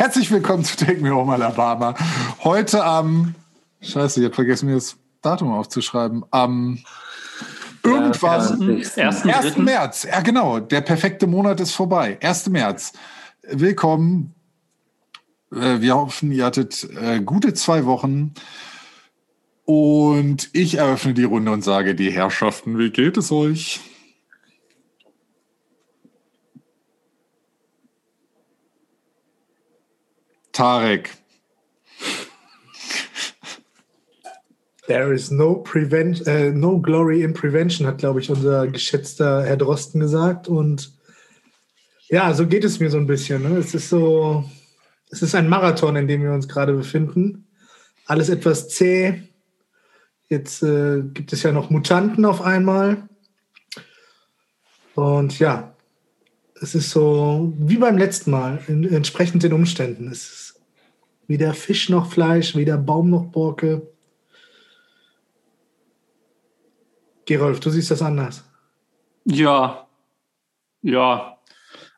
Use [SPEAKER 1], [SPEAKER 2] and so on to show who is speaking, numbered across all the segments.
[SPEAKER 1] Herzlich willkommen zu Take Me Home Alabama. Heute am, scheiße, ich habe vergessen, mir das Datum aufzuschreiben, am irgendwann, 1. 1. März. Ja, genau, der perfekte Monat ist vorbei. 1. März. Willkommen. Äh, wir hoffen, ihr hattet äh, gute zwei Wochen. Und ich eröffne die Runde und sage, die Herrschaften, wie geht es euch? Tarek.
[SPEAKER 2] There is no, prevent, uh, no glory in prevention, hat, glaube ich, unser geschätzter Herr Drosten gesagt. Und ja, so geht es mir so ein bisschen. Ne? Es ist so, es ist ein Marathon, in dem wir uns gerade befinden. Alles etwas zäh. Jetzt äh, gibt es ja noch Mutanten auf einmal. Und ja, es ist so wie beim letzten Mal, in, entsprechend den Umständen. Es ist weder Fisch noch Fleisch, weder Baum noch Borke. Gerolf, du siehst das anders.
[SPEAKER 3] Ja, ja.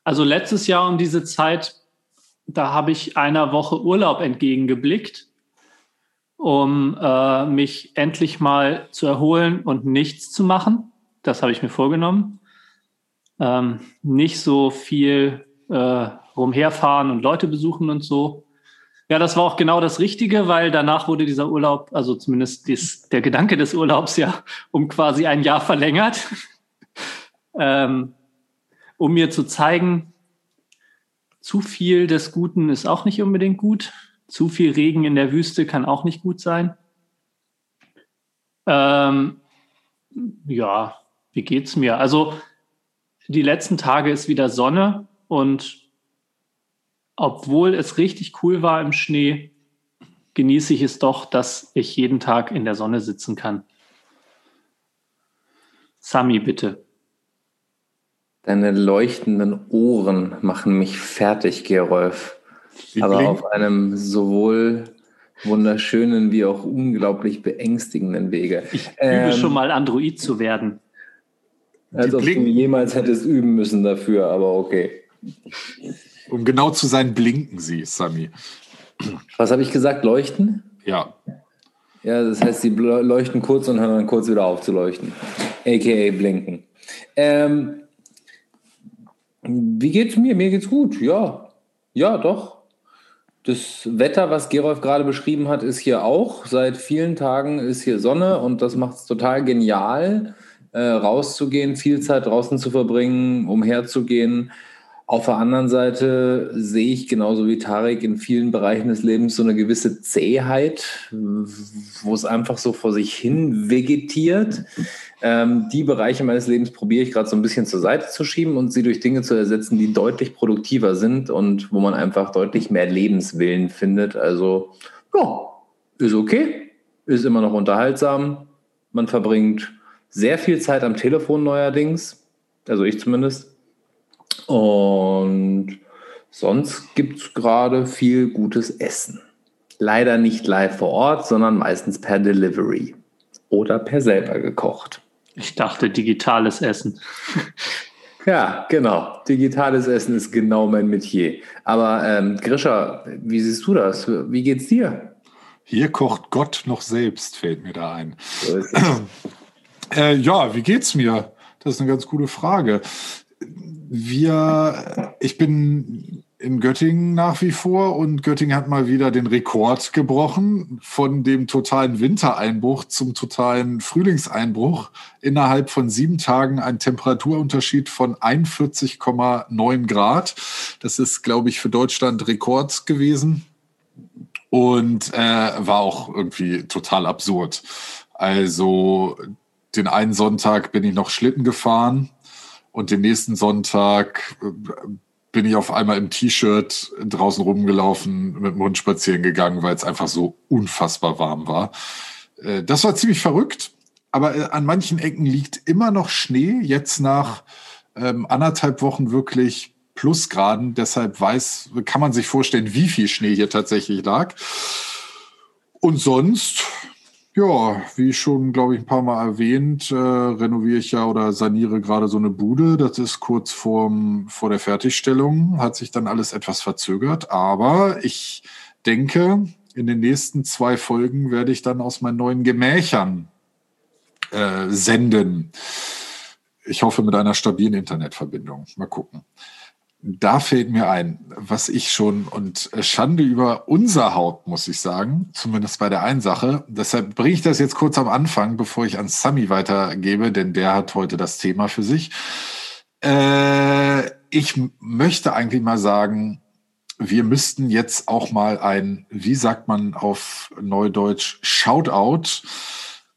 [SPEAKER 3] Also letztes Jahr um diese Zeit, da habe ich einer Woche Urlaub entgegengeblickt, um äh, mich endlich mal zu erholen und nichts zu machen. Das habe ich mir vorgenommen ähm, nicht so viel äh, rumherfahren und Leute besuchen und so. Ja, das war auch genau das Richtige, weil danach wurde dieser Urlaub, also zumindest dies, der Gedanke des Urlaubs ja um quasi ein Jahr verlängert, ähm, um mir zu zeigen, zu viel des Guten ist auch nicht unbedingt gut. Zu viel Regen in der Wüste kann auch nicht gut sein. Ähm, ja, wie geht's mir? Also die letzten Tage ist wieder Sonne und obwohl es richtig cool war im Schnee, genieße ich es doch, dass ich jeden Tag in der Sonne sitzen kann. Sami, bitte.
[SPEAKER 4] Deine leuchtenden Ohren machen mich fertig, Gerolf. Aber auf einem sowohl wunderschönen wie auch unglaublich beängstigenden Wege.
[SPEAKER 3] Ich übe ähm, schon mal Android zu werden.
[SPEAKER 4] Als ob du jemals hättest üben müssen dafür, aber okay.
[SPEAKER 1] Um genau zu sein, blinken sie, Sami.
[SPEAKER 4] Was habe ich gesagt? Leuchten?
[SPEAKER 1] Ja.
[SPEAKER 4] Ja, das heißt, sie leuchten kurz und hören dann kurz wieder auf zu leuchten. AKA blinken. Ähm, wie geht's mir? Mir geht's gut, ja. Ja, doch. Das Wetter, was Gerolf gerade beschrieben hat, ist hier auch. Seit vielen Tagen ist hier Sonne und das macht es total genial äh, rauszugehen, viel Zeit draußen zu verbringen, umherzugehen. Auf der anderen Seite sehe ich genauso wie Tarek in vielen Bereichen des Lebens so eine gewisse Zähheit, wo es einfach so vor sich hin vegetiert. Ähm, die Bereiche meines Lebens probiere ich gerade so ein bisschen zur Seite zu schieben und sie durch Dinge zu ersetzen, die deutlich produktiver sind und wo man einfach deutlich mehr Lebenswillen findet. Also, ja, ist okay, ist immer noch unterhaltsam. Man verbringt sehr viel Zeit am Telefon neuerdings, also ich zumindest. Und sonst gibt es gerade viel gutes Essen. Leider nicht live vor Ort, sondern meistens per Delivery oder per selber gekocht.
[SPEAKER 3] Ich dachte digitales Essen.
[SPEAKER 4] Ja, genau. Digitales Essen ist genau mein Metier. Aber ähm, Grisha, wie siehst du das? Wie geht's dir?
[SPEAKER 1] Hier kocht Gott noch selbst, fällt mir da ein. So Äh, ja, wie geht's mir? Das ist eine ganz gute Frage. Wir, ich bin in Göttingen nach wie vor und Göttingen hat mal wieder den Rekord gebrochen von dem totalen Wintereinbruch zum totalen Frühlingseinbruch. Innerhalb von sieben Tagen ein Temperaturunterschied von 41,9 Grad. Das ist, glaube ich, für Deutschland Rekord gewesen und äh, war auch irgendwie total absurd. Also den einen Sonntag bin ich noch Schlitten gefahren und den nächsten Sonntag äh, bin ich auf einmal im T-Shirt draußen rumgelaufen, mit dem Hund spazieren gegangen, weil es einfach so unfassbar warm war. Äh, das war ziemlich verrückt, aber äh, an manchen Ecken liegt immer noch Schnee. Jetzt nach ähm, anderthalb Wochen wirklich Plusgraden. Deshalb weiß, kann man sich vorstellen, wie viel Schnee hier tatsächlich lag. Und sonst Ja, wie schon, glaube ich, ein paar Mal erwähnt, äh, renoviere ich ja oder saniere gerade so eine Bude. Das ist kurz vorm, vor der Fertigstellung, hat sich dann alles etwas verzögert. Aber ich denke, in den nächsten zwei Folgen werde ich dann aus meinen neuen Gemächern äh, senden. Ich hoffe mit einer stabilen Internetverbindung. Mal gucken da fällt mir ein, was ich schon und Schande über unser Haupt, muss ich sagen, zumindest bei der einen Sache. Deshalb bringe ich das jetzt kurz am Anfang, bevor ich an Sami weitergebe, denn der hat heute das Thema für sich. Äh, ich möchte eigentlich mal sagen, wir müssten jetzt auch mal ein, wie sagt man auf Neudeutsch, Shoutout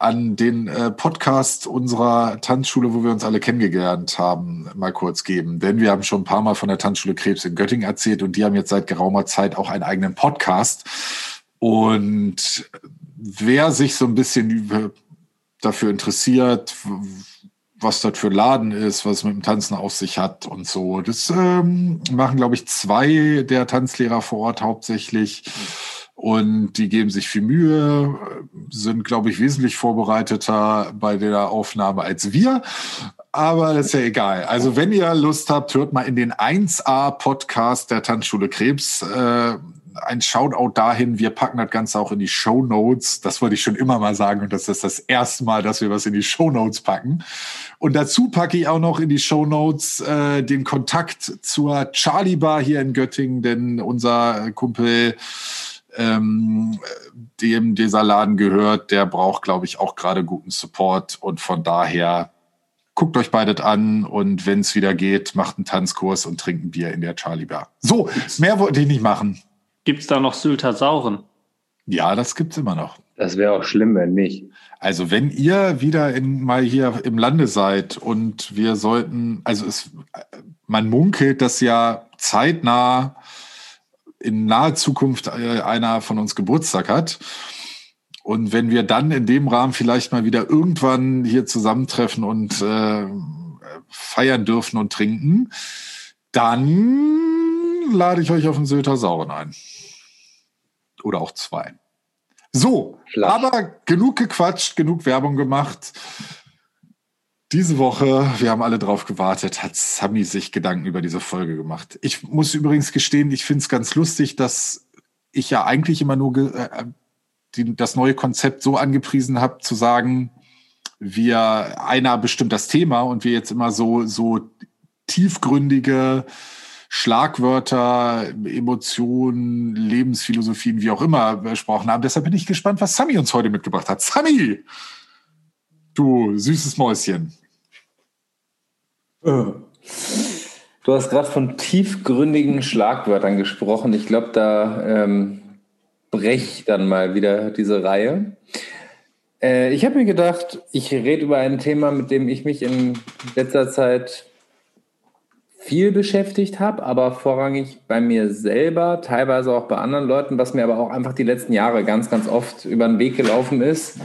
[SPEAKER 1] an den äh, Podcast unserer Tanzschule, wo wir uns alle kennengelernt haben, mal kurz geben. Denn wir haben schon ein paar Mal von der Tanzschule Krebs in Göttingen erzählt und die haben jetzt seit geraumer Zeit auch einen eigenen Podcast. Und wer sich so ein bisschen dafür interessiert, was das für ein Laden ist, was mit dem Tanzen auf sich hat und so, das ähm, machen, glaube ich, zwei der Tanzlehrer vor Ort hauptsächlich. Und die geben sich viel Mühe, sind, glaube ich, wesentlich vorbereiteter bei der Aufnahme als wir. Aber das ist ja egal. Also wenn ihr Lust habt, hört mal in den 1A-Podcast der Tanzschule Krebs. Äh, ein Shoutout dahin. Wir packen das Ganze auch in die Show Notes. Das wollte ich schon immer mal sagen. Und das ist das erste Mal, dass wir was in die Show Notes packen. Und dazu packe ich auch noch in die Show Notes äh, den Kontakt zur Charlie Bar hier in Göttingen, denn unser Kumpel ähm, dem dieser Laden gehört, der braucht, glaube ich, auch gerade guten Support. Und von daher guckt euch beides an und wenn es wieder geht, macht einen Tanzkurs und trinkt ein Bier in der Charlie Bar. So, mehr wollte ich nicht machen.
[SPEAKER 3] Gibt es da noch Sylter Sauren?
[SPEAKER 1] Ja, das gibt's immer noch.
[SPEAKER 4] Das wäre auch schlimm, wenn nicht.
[SPEAKER 1] Also wenn ihr wieder in, mal hier im Lande seid und wir sollten, also es, man munkelt, dass ja zeitnah in naher Zukunft äh, einer von uns Geburtstag hat. Und wenn wir dann in dem Rahmen vielleicht mal wieder irgendwann hier zusammentreffen und äh, feiern dürfen und trinken, dann lade ich euch auf den Sylter Sauren ein. Oder auch zwei. So, Flach. aber genug gequatscht, genug Werbung gemacht. Diese Woche, wir haben alle drauf gewartet, hat Sami sich Gedanken über diese Folge gemacht. Ich muss übrigens gestehen, ich finde es ganz lustig, dass ich ja eigentlich immer nur äh, die, das neue Konzept so angepriesen habe, zu sagen, wir einer bestimmt das Thema und wir jetzt immer so, so tiefgründige Schlagwörter, Emotionen, Lebensphilosophien, wie auch immer besprochen haben. Deshalb bin ich gespannt, was Sami uns heute mitgebracht hat. Sami! Du süßes Mäuschen.
[SPEAKER 4] Du hast gerade von tiefgründigen Schlagwörtern gesprochen. Ich glaube, da ähm, brech dann mal wieder diese Reihe. Äh, ich habe mir gedacht, ich rede über ein Thema, mit dem ich mich in letzter Zeit viel beschäftigt habe, aber vorrangig bei mir selber, teilweise auch bei anderen Leuten, was mir aber auch einfach die letzten Jahre ganz, ganz oft über den Weg gelaufen ist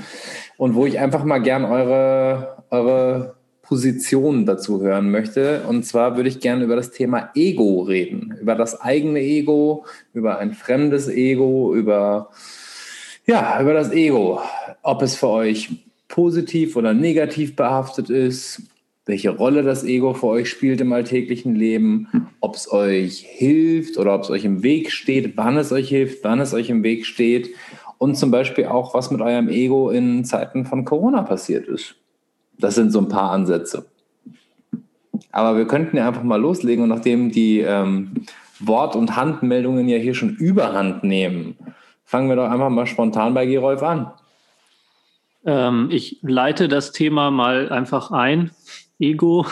[SPEAKER 4] und wo ich einfach mal gern eure, eure Position dazu hören möchte. Und zwar würde ich gerne über das Thema Ego reden, über das eigene Ego, über ein fremdes Ego, über, ja, über das Ego. Ob es für euch positiv oder negativ behaftet ist, welche Rolle das Ego für euch spielt im alltäglichen Leben, ob es euch hilft oder ob es euch im Weg steht, wann es euch hilft, wann es euch im Weg steht und zum Beispiel auch, was mit eurem Ego in Zeiten von Corona passiert ist. Das sind so ein paar Ansätze. Aber wir könnten ja einfach mal loslegen und nachdem die ähm, Wort- und Handmeldungen ja hier schon überhand nehmen, fangen wir doch einfach mal spontan bei Gerolf an.
[SPEAKER 3] Ähm, ich leite das Thema mal einfach ein. Ego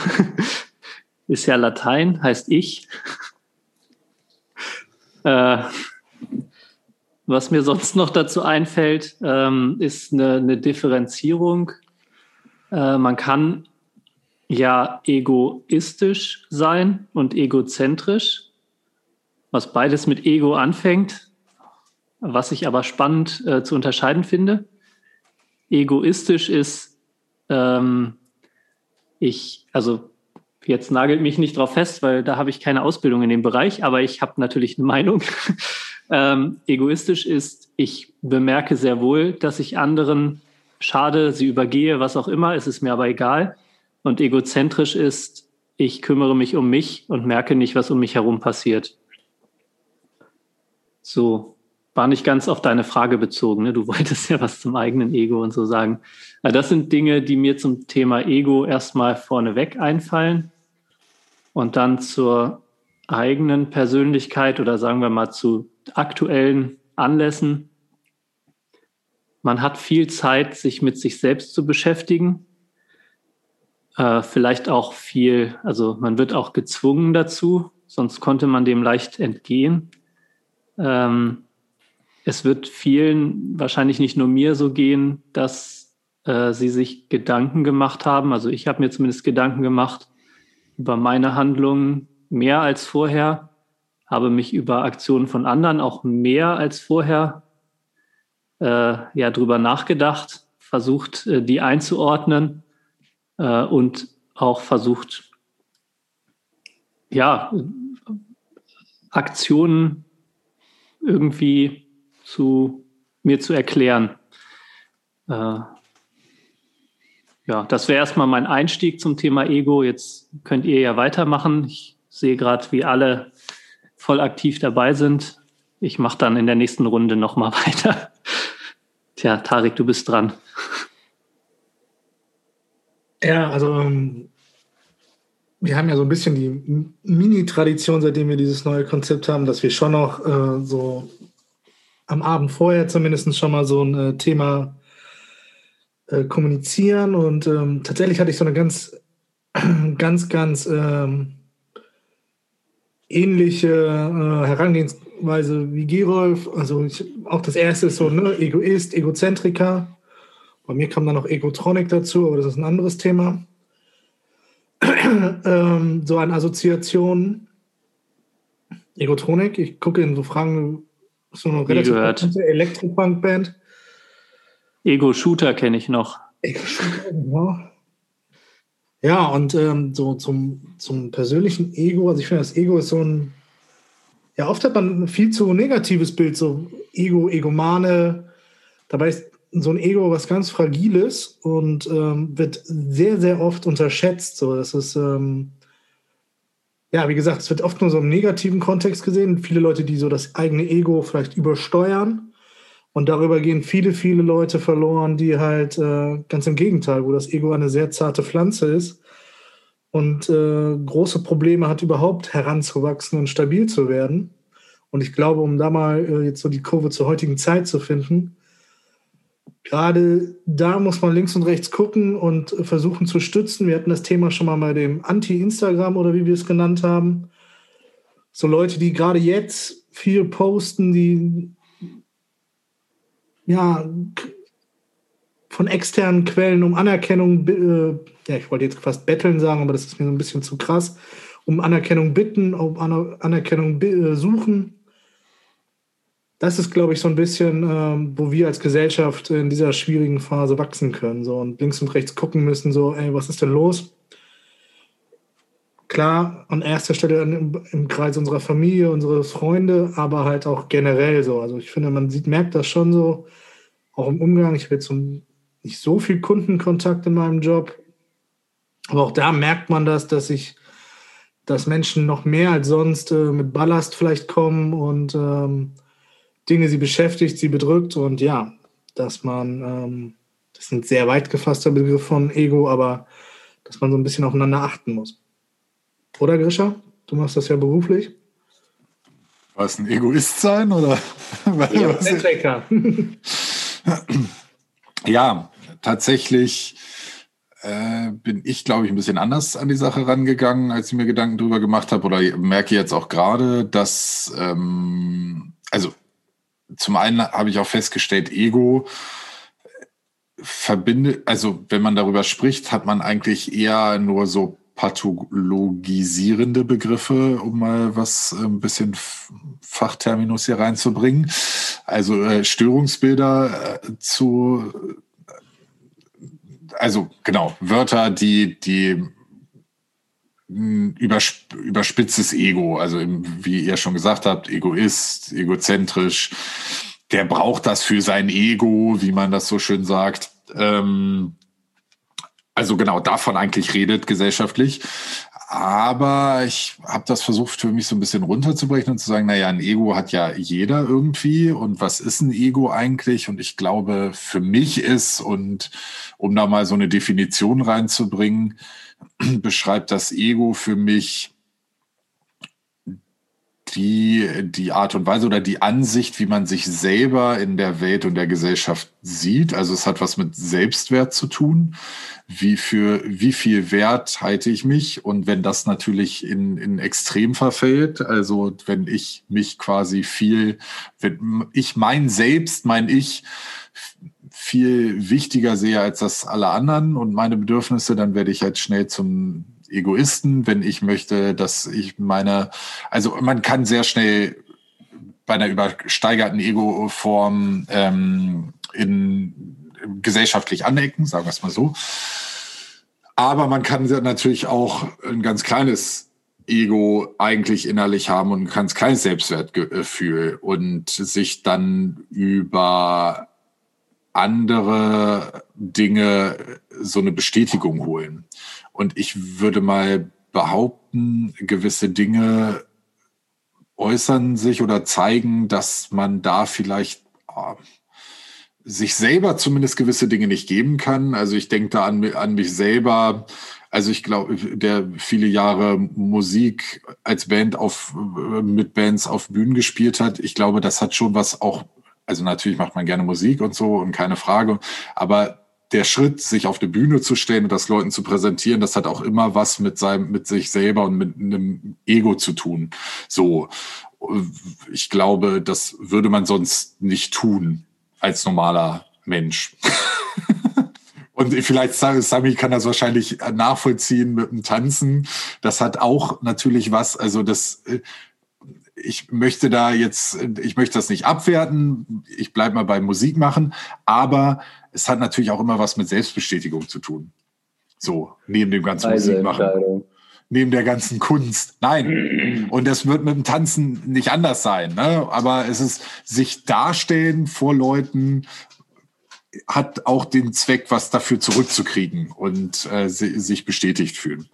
[SPEAKER 3] ist ja Latein, heißt ich. äh, was mir sonst noch dazu einfällt, ähm, ist eine, eine Differenzierung. Äh, man kann ja egoistisch sein und egozentrisch, was beides mit Ego anfängt, was ich aber spannend äh, zu unterscheiden finde. Egoistisch ist, ähm, ich, also jetzt nagelt mich nicht drauf fest, weil da habe ich keine Ausbildung in dem Bereich, aber ich habe natürlich eine Meinung. ähm, egoistisch ist, ich bemerke sehr wohl, dass ich anderen schade, sie übergehe, was auch immer, ist es mir aber egal. Und egozentrisch ist, ich kümmere mich um mich und merke nicht, was um mich herum passiert. So, war nicht ganz auf deine Frage bezogen. Ne? Du wolltest ja was zum eigenen Ego und so sagen. Aber das sind Dinge, die mir zum Thema Ego erstmal vorneweg einfallen und dann zur eigenen Persönlichkeit oder sagen wir mal zu aktuellen Anlässen. Man hat viel Zeit, sich mit sich selbst zu beschäftigen. Äh, vielleicht auch viel, also man wird auch gezwungen dazu, sonst konnte man dem leicht entgehen. Ähm, es wird vielen, wahrscheinlich nicht nur mir so gehen, dass äh, sie sich Gedanken gemacht haben. Also ich habe mir zumindest Gedanken gemacht über meine Handlungen mehr als vorher, habe mich über Aktionen von anderen auch mehr als vorher äh, ja drüber nachgedacht, versucht, äh, die einzuordnen äh, und auch versucht, ja, Aktionen irgendwie zu mir zu erklären. Äh, ja, das wäre erstmal mein Einstieg zum Thema Ego. Jetzt könnt ihr ja weitermachen. Ich sehe gerade, wie alle voll aktiv dabei sind. Ich mache dann in der nächsten Runde nochmal weiter. Tja, Tarik, du bist dran.
[SPEAKER 2] Ja, also ähm, wir haben ja so ein bisschen die Mini-Tradition, seitdem wir dieses neue Konzept haben, dass wir schon noch äh, so am Abend vorher zumindest schon mal so ein äh, Thema äh, kommunizieren. Und ähm, tatsächlich hatte ich so eine ganz, ganz, ganz ähm, ähnliche äh, Herangehensweise wie Gerolf. Also ich, auch das erste ist so, ne, Egoist, Egozentriker. Bei mir kam dann noch Egotronic dazu, aber das ist ein anderes Thema. ähm, so an Assoziationen. Egotronik, ich gucke in so Fragen, so eine relativ bekannte Elektropunk-Band.
[SPEAKER 3] Ego-Shooter kenne ich noch.
[SPEAKER 2] Ego-Shooter, genau. Ja, und ähm, so zum, zum persönlichen Ego, also ich finde, das Ego ist so ein, ja, oft hat man ein viel zu negatives Bild, so Ego, Egomane. Dabei ist so ein Ego was ganz Fragiles und ähm, wird sehr, sehr oft unterschätzt. So, das ist, ähm, ja, wie gesagt, es wird oft nur so im negativen Kontext gesehen. Viele Leute, die so das eigene Ego vielleicht übersteuern. Und darüber gehen viele, viele Leute verloren, die halt äh, ganz im Gegenteil, wo das Ego eine sehr zarte Pflanze ist und äh, große Probleme hat, überhaupt heranzuwachsen und stabil zu werden. Und ich glaube, um da mal äh, jetzt so die Kurve zur heutigen Zeit zu finden, gerade da muss man links und rechts gucken und versuchen zu stützen. Wir hatten das Thema schon mal bei dem Anti-Instagram oder wie wir es genannt haben. So Leute, die gerade jetzt viel posten, die ja von externen Quellen um Anerkennung, äh, ja, ich wollte jetzt fast betteln sagen, aber das ist mir so ein bisschen zu krass, um Anerkennung bitten, um Anerkennung äh, suchen das ist, glaube ich, so ein bisschen, ähm, wo wir als Gesellschaft in dieser schwierigen Phase wachsen können. So und links und rechts gucken müssen, so, ey, was ist denn los? Klar, an erster Stelle im, im Kreis unserer Familie, unsere Freunde, aber halt auch generell so. Also ich finde, man sieht, merkt das schon so, auch im Umgang. Ich habe jetzt nicht so viel Kundenkontakt in meinem Job. Aber auch da merkt man das, dass ich, dass Menschen noch mehr als sonst äh, mit Ballast vielleicht kommen und ähm, Dinge sie beschäftigt, sie bedrückt und ja, dass man, ähm, das ist ein sehr weit gefasster Begriff von Ego, aber dass man so ein bisschen aufeinander achten muss. Oder Grisha? Du machst das ja beruflich.
[SPEAKER 1] Was, ein Egoist sein oder?
[SPEAKER 2] Ja,
[SPEAKER 1] ja tatsächlich äh, bin ich, glaube ich, ein bisschen anders an die Sache rangegangen, als ich mir Gedanken drüber gemacht habe. Oder merke jetzt auch gerade, dass, ähm, also zum einen habe ich auch festgestellt, Ego verbindet, also wenn man darüber spricht, hat man eigentlich eher nur so pathologisierende Begriffe, um mal was äh, ein bisschen Fachterminus hier reinzubringen. Also äh, Störungsbilder äh, zu, also genau, Wörter, die, die übersp überspitztes Ego, also wie ihr schon gesagt habt, Egoist, egozentrisch, der braucht das für sein Ego, wie man das so schön sagt. Ähm, also genau davon eigentlich redet gesellschaftlich. Aber ich habe das versucht für mich so ein bisschen runterzubrechen und zu sagen, naja, ein Ego hat ja jeder irgendwie. Und was ist ein Ego eigentlich? Und ich glaube, für mich ist, und um da mal so eine Definition reinzubringen, beschreibt das Ego für mich die, die Art und Weise oder die Ansicht, wie man sich selber in der Welt und der Gesellschaft sieht. Also es hat was mit Selbstwert zu tun. Wie für wie viel Wert halte ich mich? Und wenn das natürlich in, in Extrem verfällt, also wenn ich mich quasi viel, wenn ich mein Selbst, mein Ich viel wichtiger sehe als das alle anderen und meine Bedürfnisse, dann werde ich halt schnell zum Egoisten, wenn ich möchte, dass ich meine, also man kann sehr schnell bei einer übersteigerten Ego-Form ähm, in gesellschaftlich anecken, sagen wir es mal so. Aber man kann natürlich auch ein ganz kleines Ego eigentlich innerlich haben und ein ganz kleines Selbstwertgefühl und sich dann über andere Dinge so eine Bestätigung holen. Und ich würde mal behaupten, gewisse Dinge äußern sich oder zeigen, dass man da vielleicht äh, sich selber zumindest gewisse Dinge nicht geben kann. Also ich denke da an, an mich selber. Also ich glaube, der viele Jahre Musik als Band auf, mit Bands auf Bühnen gespielt hat. Ich glaube, das hat schon was auch, also natürlich macht man gerne Musik und so und keine Frage, aber der Schritt, sich auf eine Bühne zu stellen und das Leuten zu präsentieren, das hat auch immer was mit seinem, mit sich selber und mit einem Ego zu tun. So. Ich glaube, das würde man sonst nicht tun als normaler Mensch. Und vielleicht Sami kann das wahrscheinlich nachvollziehen mit dem Tanzen. Das hat auch natürlich was, also das, ich möchte da jetzt, ich möchte das nicht abwerten. Ich bleibe mal bei Musik machen, aber es hat natürlich auch immer was mit Selbstbestätigung zu tun. So, neben dem ganzen Musik machen. Neben der ganzen Kunst. Nein. Und das wird mit dem Tanzen nicht anders sein. Ne? Aber es ist sich darstellen vor Leuten, hat auch den Zweck, was dafür zurückzukriegen und äh, sich bestätigt fühlen.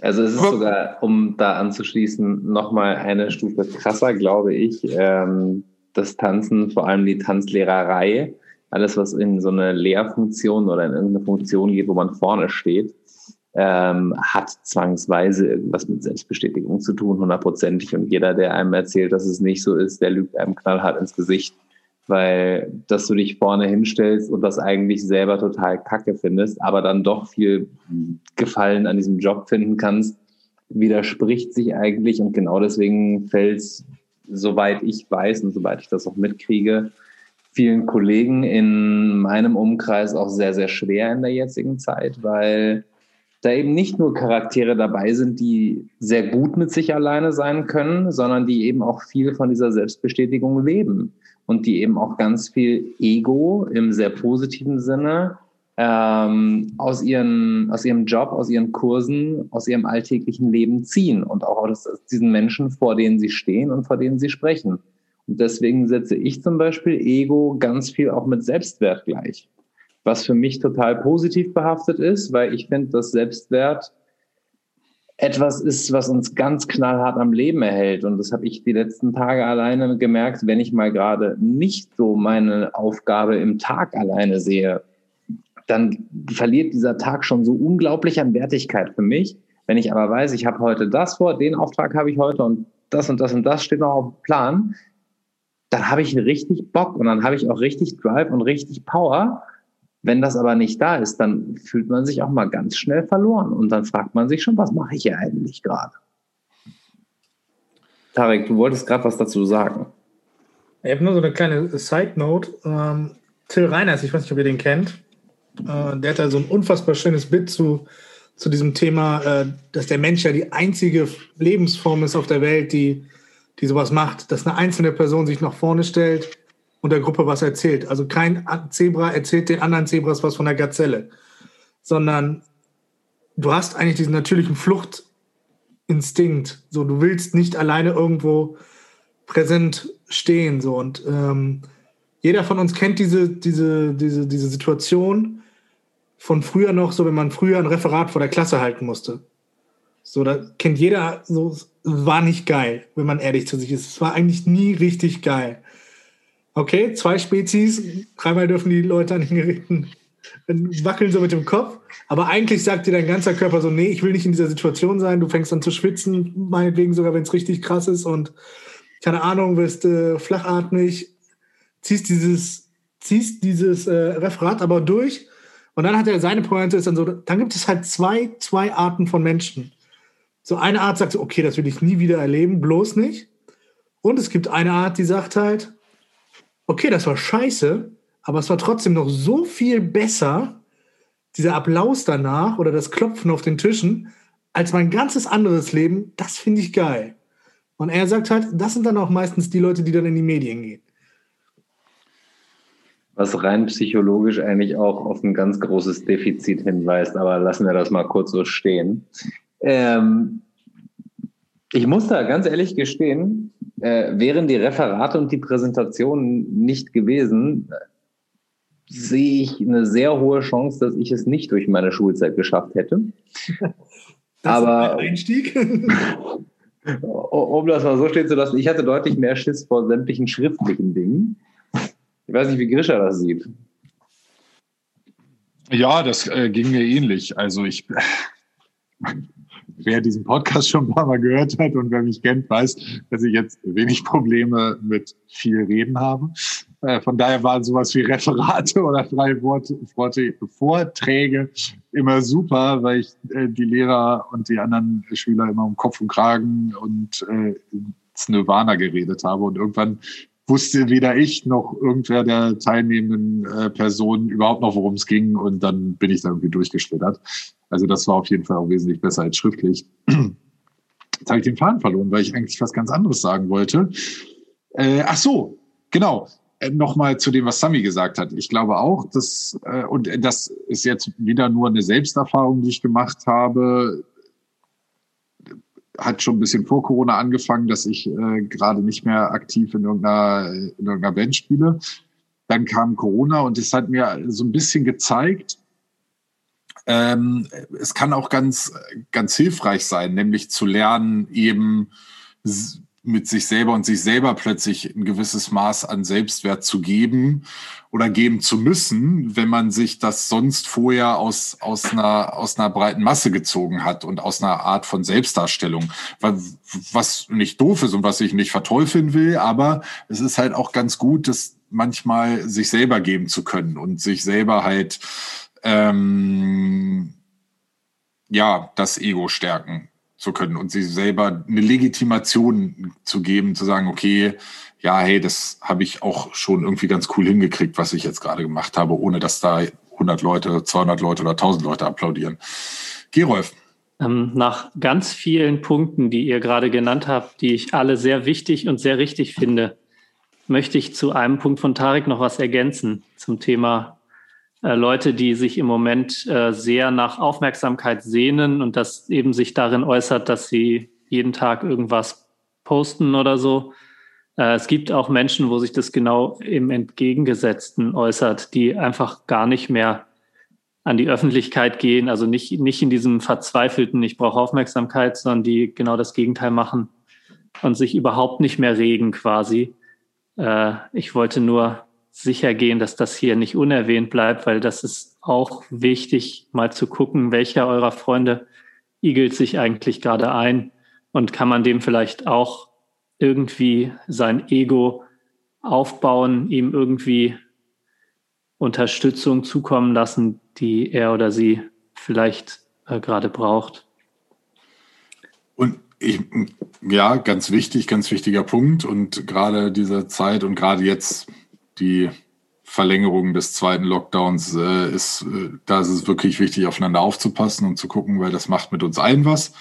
[SPEAKER 4] Also es ist sogar, um da anzuschließen, nochmal eine Stufe krasser, glaube ich. Ähm, das Tanzen, vor allem die Tanzlehrerei, alles, was in so eine Lehrfunktion oder in irgendeine Funktion geht, wo man vorne steht, ähm, hat zwangsweise irgendwas mit Selbstbestätigung zu tun, hundertprozentig. Und jeder, der einem erzählt, dass es nicht so ist, der lügt einem knallhart ins Gesicht. Weil, dass du dich vorne hinstellst und das eigentlich selber total kacke findest, aber dann doch viel Gefallen an diesem Job finden kannst, widerspricht sich eigentlich. Und genau deswegen fällt soweit ich weiß und soweit ich das auch mitkriege, vielen Kollegen in meinem Umkreis auch sehr, sehr schwer in der jetzigen Zeit, weil da eben nicht nur Charaktere dabei sind, die sehr gut mit sich alleine sein können, sondern die eben auch viel von dieser Selbstbestätigung leben und die eben auch ganz viel Ego im sehr positiven Sinne ähm, aus, ihren, aus ihrem Job, aus ihren Kursen, aus ihrem alltäglichen Leben ziehen und auch aus diesen Menschen, vor denen sie stehen und vor denen sie sprechen. Und deswegen setze ich zum Beispiel Ego ganz viel auch mit Selbstwert gleich. Was für mich total positiv behaftet ist, weil ich finde, dass Selbstwert etwas ist, was uns ganz knallhart am Leben erhält. Und das habe ich die letzten Tage alleine gemerkt, wenn ich mal gerade nicht so meine Aufgabe im Tag alleine sehe, dann verliert dieser Tag schon so unglaublich an Wertigkeit für mich. Wenn ich aber weiß, ich habe heute das vor, den Auftrag habe ich heute und das und das und das steht noch auf dem Plan, dann habe ich richtig Bock und dann habe ich auch richtig Drive und richtig Power. Wenn das aber nicht da ist, dann fühlt man sich auch mal ganz schnell verloren und dann fragt man sich schon, was mache ich hier eigentlich gerade? Tarek, du wolltest gerade was dazu sagen.
[SPEAKER 2] Ich habe nur so eine kleine Side Note. Ähm, Till Reiners, ich weiß nicht, ob ihr den kennt. Äh, der hat da so ein unfassbar schönes Bit zu, zu diesem Thema, äh, dass der Mensch ja die einzige Lebensform ist auf der Welt, die, die sowas macht, dass eine einzelne Person sich nach vorne stellt und der Gruppe was erzählt. Also kein Zebra erzählt den anderen Zebras was von der Gazelle, sondern du hast eigentlich diesen natürlichen Fluchtinstinkt. So, du willst nicht alleine irgendwo präsent stehen. So und ähm, jeder von uns kennt diese, diese, diese, diese Situation von früher noch, so wenn man früher ein Referat vor der Klasse halten musste. So, da kennt jeder, so, war nicht geil, wenn man ehrlich zu sich ist. Es war eigentlich nie richtig geil. Okay, zwei Spezies, dreimal dürfen die Leute an den Geräten wackeln so mit dem Kopf, aber eigentlich sagt dir dein ganzer Körper so, nee, ich will nicht in dieser Situation sein, du fängst an zu schwitzen, meinetwegen sogar, wenn es richtig krass ist. Und keine Ahnung, wirst äh, flachatmig, ziehst dieses, ziehst dieses äh, Referat aber durch. Und dann hat er seine Pointe ist dann so, dann gibt es halt zwei, zwei Arten von Menschen. So eine Art sagt so, okay, das will ich nie wieder erleben, bloß nicht. Und es gibt eine Art, die sagt halt, okay, das war scheiße, aber es war trotzdem noch so viel besser, dieser Applaus danach oder das Klopfen auf den Tischen, als mein ganzes anderes Leben, das finde ich geil. Und er sagt halt, das sind dann auch meistens die Leute, die dann in die Medien gehen.
[SPEAKER 4] Was rein psychologisch eigentlich auch auf ein ganz großes Defizit hinweist, aber lassen wir das mal kurz so stehen. Ähm, ich muss da ganz ehrlich gestehen, äh, wären die Referate und die Präsentationen nicht gewesen, sehe ich eine sehr hohe Chance, dass ich es nicht durch meine Schulzeit geschafft hätte.
[SPEAKER 2] Das Aber ist ein Einstieg.
[SPEAKER 4] um das mal so stehen zu lassen, ich hatte deutlich mehr Schiss vor sämtlichen schriftlichen Dingen. Ich weiß nicht, wie Grisha das sieht.
[SPEAKER 1] Ja, das äh, ging mir ähnlich. Also ich, wer diesen Podcast schon ein paar Mal gehört hat und wer mich kennt, weiß, dass ich jetzt wenig Probleme mit viel Reden habe. Äh, von daher waren sowas wie Referate oder freie Worte, Vorträge immer super, weil ich äh, die Lehrer und die anderen Schüler immer um Kopf und Kragen und äh, ins Nirvana geredet habe. Und irgendwann wusste weder ich noch irgendwer der teilnehmenden äh, Personen überhaupt noch, worum es ging. Und dann bin ich da irgendwie durchgeschlittert. Also das war auf jeden Fall auch wesentlich besser als schriftlich. Jetzt habe ich den Faden verloren, weil ich eigentlich was ganz anderes sagen wollte. Äh, ach so, genau. Äh, Nochmal zu dem, was Sami gesagt hat. Ich glaube auch, dass, äh, und das ist jetzt wieder nur eine Selbsterfahrung, die ich gemacht habe, hat schon ein bisschen vor Corona angefangen, dass ich äh, gerade nicht mehr aktiv in irgendeiner, in irgendeiner Band spiele. Dann kam Corona und es hat mir so ein bisschen gezeigt, ähm, es kann auch ganz, ganz hilfreich sein, nämlich zu lernen, eben mit sich selber und sich selber plötzlich ein gewisses Maß an Selbstwert zu geben oder geben zu müssen, wenn man sich das sonst vorher aus, aus, einer, aus einer breiten Masse gezogen hat und aus einer Art von Selbstdarstellung. Was nicht doof ist und was ich nicht verteufeln will, aber es ist halt auch ganz gut, das manchmal sich selber geben zu können und sich selber halt ähm, ja das Ego stärken zu können und sich selber eine Legitimation zu geben, zu sagen, okay, ja, hey, das habe ich auch schon irgendwie ganz cool hingekriegt, was ich jetzt gerade gemacht habe, ohne dass da 100 Leute, 200 Leute oder 1000 Leute applaudieren. Gerolf.
[SPEAKER 3] Ähm, nach ganz vielen Punkten, die ihr gerade genannt habt, die ich alle sehr wichtig und sehr richtig finde, möchte ich zu einem Punkt von Tarek noch was ergänzen zum Thema Leute, die sich im Moment äh, sehr nach Aufmerksamkeit sehnen und das eben sich darin äußert, dass sie jeden Tag irgendwas posten oder so. Äh, es gibt auch Menschen, wo sich das genau im Entgegengesetzten äußert, die einfach gar nicht mehr an die Öffentlichkeit gehen, also nicht, nicht in diesem verzweifelten, ich brauche Aufmerksamkeit, sondern die genau das Gegenteil machen und sich überhaupt nicht mehr regen quasi. Ich wollte nur sicher gehen, dass das hier nicht unerwähnt bleibt, weil das ist auch wichtig, mal zu gucken, welcher eurer Freunde igelt sich eigentlich gerade ein und kann man dem vielleicht auch irgendwie sein Ego aufbauen, ihm irgendwie Unterstützung zukommen lassen, die er oder sie vielleicht äh, gerade braucht.
[SPEAKER 1] Und ich, ja, ganz wichtig, ganz wichtiger Punkt. Und gerade diese Zeit und gerade jetzt die Verlängerung des zweiten Lockdowns äh, ist, äh, da ist es wirklich wichtig, aufeinander aufzupassen und zu gucken, weil das macht mit uns allen was.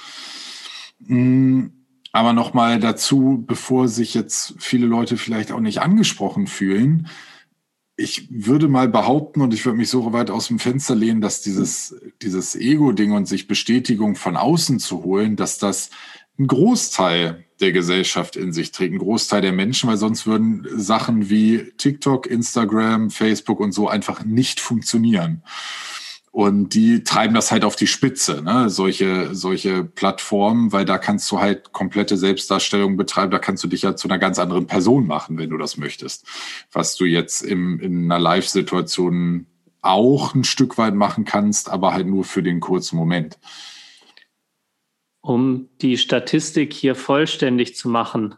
[SPEAKER 1] Mm, aber nochmal dazu, bevor sich jetzt viele Leute vielleicht auch nicht angesprochen fühlen, ich würde mal behaupten und ich würde mich so weit aus dem Fenster lehnen, dass dieses, dieses Ego-Ding und sich Bestätigung von außen zu holen, dass das ein Großteil der Gesellschaft in sich trägt. Ein Großteil der Menschen, weil sonst würden Sachen wie TikTok, Instagram, Facebook und so einfach nicht funktionieren. Und die treiben das halt auf die Spitze, ne? solche, solche Plattformen, weil da kannst du halt komplette Selbstdarstellung betreiben. Da kannst du dich ja zu einer ganz anderen Person machen, wenn du das möchtest. Was du jetzt im, in einer Live-Situation auch ein Stück weit machen kannst, aber halt nur für den kurzen Moment.
[SPEAKER 3] Um die Statistik hier vollständig zu machen,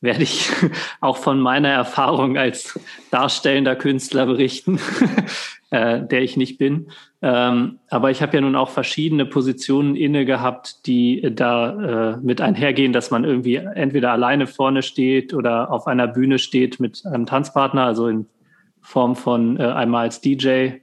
[SPEAKER 3] werde ich auch von meiner Erfahrung als darstellender Künstler berichten, äh, der ich nicht bin. Ähm, aber ich habe ja nun auch verschiedene Positionen inne gehabt, die da äh, mit einhergehen, dass man irgendwie entweder alleine vorne steht oder auf einer Bühne steht mit einem Tanzpartner, also in Form von äh, einmal als DJ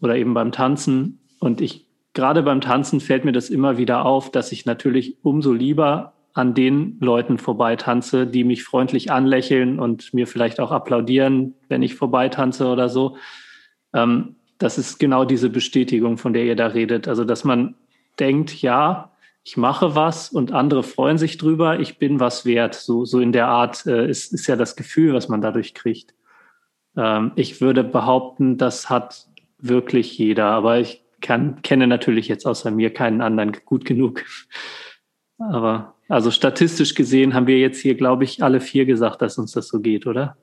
[SPEAKER 3] oder eben beim Tanzen. Und ich gerade beim Tanzen fällt mir das immer wieder auf, dass ich natürlich umso lieber an den Leuten vorbeitanze, die mich freundlich anlächeln und mir vielleicht auch applaudieren, wenn ich vorbeitanze oder so. Ähm, das ist genau diese Bestätigung, von der ihr da redet. Also, dass man denkt, ja, ich mache was und andere freuen sich drüber, ich bin was wert. So, so in der Art äh, ist, ist ja das Gefühl, was man dadurch kriegt. Ähm, ich würde behaupten, das hat wirklich jeder, aber ich kann, kenne natürlich jetzt außer mir keinen anderen gut genug. Aber also statistisch gesehen haben wir jetzt hier, glaube ich, alle vier gesagt, dass uns das so geht, oder?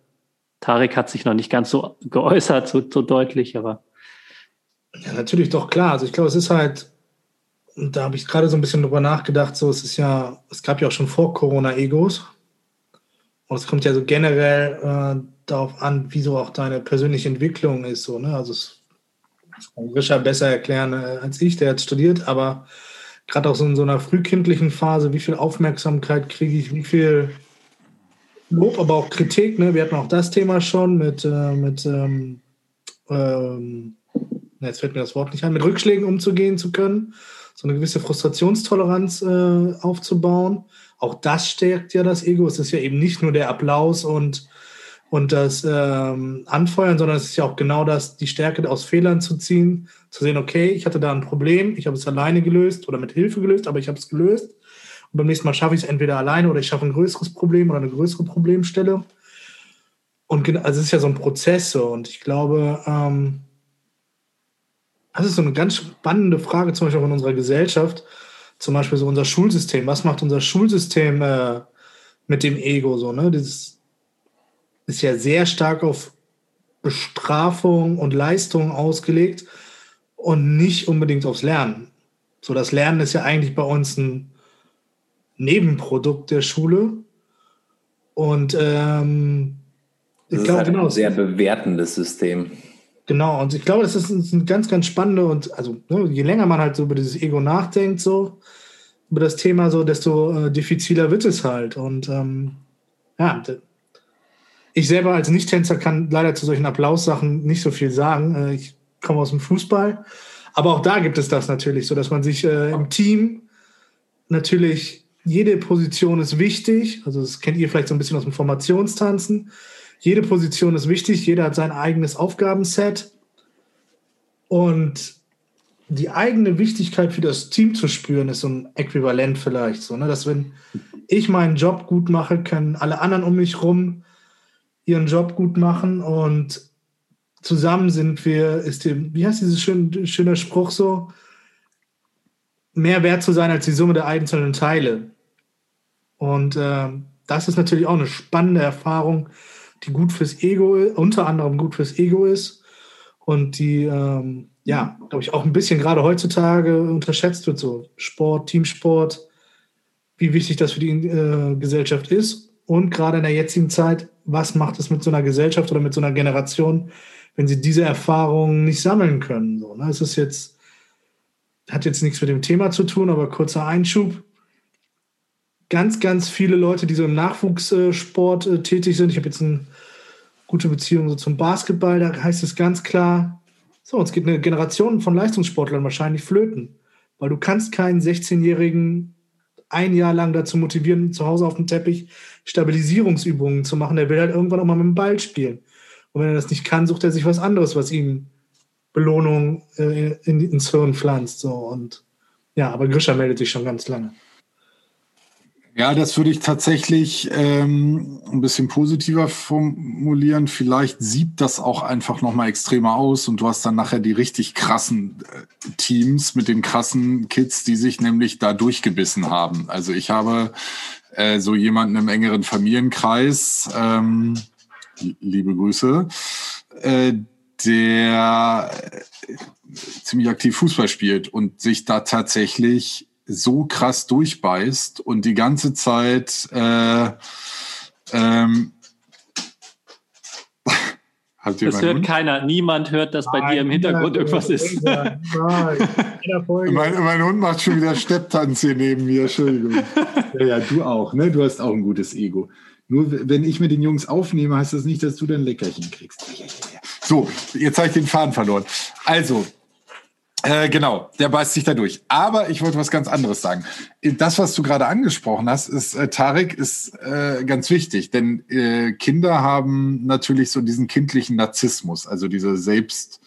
[SPEAKER 3] Tarek hat sich noch nicht ganz so geäußert, so, so deutlich, aber.
[SPEAKER 2] Ja, natürlich doch klar. Also ich glaube, es ist halt, da habe ich gerade so ein bisschen drüber nachgedacht, so es ist ja, es gab ja auch schon vor Corona Egos. Und es kommt ja so generell äh, darauf an, wie so auch deine persönliche Entwicklung ist. So, ne? Also es kann Richard besser erklären äh, als ich, der hat studiert, aber gerade auch so in so einer frühkindlichen Phase, wie viel Aufmerksamkeit kriege ich, wie viel Lob, aber auch Kritik. Ne? Wir hatten auch das Thema schon mit, äh, mit ähm, ähm, jetzt fällt mir das Wort nicht ein, mit Rückschlägen umzugehen zu können, so eine gewisse Frustrationstoleranz äh, aufzubauen. Auch das stärkt ja das Ego. Es ist ja eben nicht nur der Applaus und und das ähm, Anfeuern, sondern es ist ja auch genau das, die Stärke aus Fehlern zu ziehen, zu sehen, okay, ich hatte da ein Problem, ich habe es alleine gelöst oder mit Hilfe gelöst, aber ich habe es gelöst. Und beim nächsten Mal schaffe ich es entweder alleine oder ich schaffe ein größeres Problem oder eine größere Problemstelle. Und also es ist ja so ein Prozess so. Und ich glaube, ähm, das ist so eine ganz spannende Frage, zum Beispiel auch in unserer Gesellschaft. Zum Beispiel so unser Schulsystem. Was macht unser Schulsystem äh, mit dem Ego so? Ne? Dieses, ist ja sehr stark auf Bestrafung und Leistung ausgelegt und nicht unbedingt aufs Lernen. So, das Lernen ist ja eigentlich bei uns ein Nebenprodukt der Schule. Und ähm,
[SPEAKER 4] ich glaube, halt genau. Ein sehr bewertendes System.
[SPEAKER 2] Genau, und ich glaube, das ist ein ganz, ganz spannende und also ne, je länger man halt so über dieses Ego nachdenkt, so über das Thema, so desto äh, diffiziler wird es halt. Und ähm, ja, ich selber als Nicht-Tänzer kann leider zu solchen Applaussachen nicht so viel sagen. Äh, ich komme aus dem Fußball. Aber auch da gibt es das natürlich, so dass man sich äh, im Team natürlich jede Position ist wichtig. Also das kennt ihr vielleicht so ein bisschen aus dem Formationstanzen. Jede Position ist wichtig. Jeder hat sein eigenes Aufgabenset. Und die eigene Wichtigkeit für das Team zu spüren, ist so ein Äquivalent vielleicht so, ne? dass wenn ich meinen Job gut mache, können alle anderen um mich rum ihren Job gut machen und zusammen sind wir, ist dem, wie heißt dieses schön, schöner Spruch so, mehr wert zu sein als die Summe der einzelnen Teile. Und äh, das ist natürlich auch eine spannende Erfahrung, die gut fürs Ego, unter anderem gut fürs Ego ist und die, ähm, ja, glaube ich, auch ein bisschen gerade heutzutage unterschätzt wird, so Sport, Teamsport, wie wichtig das für die äh, Gesellschaft ist und gerade in der jetzigen Zeit, was macht es mit so einer Gesellschaft oder mit so einer Generation, wenn sie diese Erfahrungen nicht sammeln können? So, ne? Es ist jetzt, hat jetzt nichts mit dem Thema zu tun, aber kurzer Einschub. Ganz, ganz viele Leute, die so im Nachwuchssport äh, tätig sind. Ich habe jetzt eine gute Beziehung so zum Basketball. Da heißt es ganz klar, so, uns geht eine Generation von Leistungssportlern wahrscheinlich flöten. Weil du kannst keinen 16-jährigen ein Jahr lang dazu motivieren, zu Hause auf dem Teppich Stabilisierungsübungen zu machen. Der will halt irgendwann auch mal mit dem Ball spielen. Und wenn er das nicht kann, sucht er sich was anderes, was ihm Belohnung äh, in, ins Hirn pflanzt. So. Und ja, aber Grisha meldet sich schon ganz lange.
[SPEAKER 1] Ja, das würde ich tatsächlich ähm, ein bisschen positiver formulieren. Vielleicht sieht das auch einfach nochmal extremer aus und du hast dann nachher die richtig krassen äh, Teams mit den krassen Kids, die sich nämlich da durchgebissen haben. Also ich habe äh, so jemanden im engeren Familienkreis, ähm, liebe Grüße, äh, der äh, ziemlich aktiv Fußball spielt und sich da tatsächlich so krass durchbeißt und die ganze Zeit äh, ähm,
[SPEAKER 3] das hört Hund? keiner. Niemand hört, dass bei Nein, dir im Hintergrund irgendwas ist. Nein,
[SPEAKER 1] mein, mein, Hund macht schon wieder Stepptanz hier neben mir. Entschuldigung. Ja, ja, du auch, ne? Du hast auch ein gutes Ego. Nur wenn ich mit den Jungs aufnehme, heißt das nicht, dass du dein Leckerchen kriegst. So, jetzt habe ich den Faden verloren. Also, äh, genau, der beißt sich da durch. Aber ich wollte was ganz anderes sagen. Das, was du gerade angesprochen hast, ist, äh, Tarek, ist äh, ganz wichtig, denn äh, Kinder haben natürlich so diesen kindlichen Narzissmus, also diese Selbst,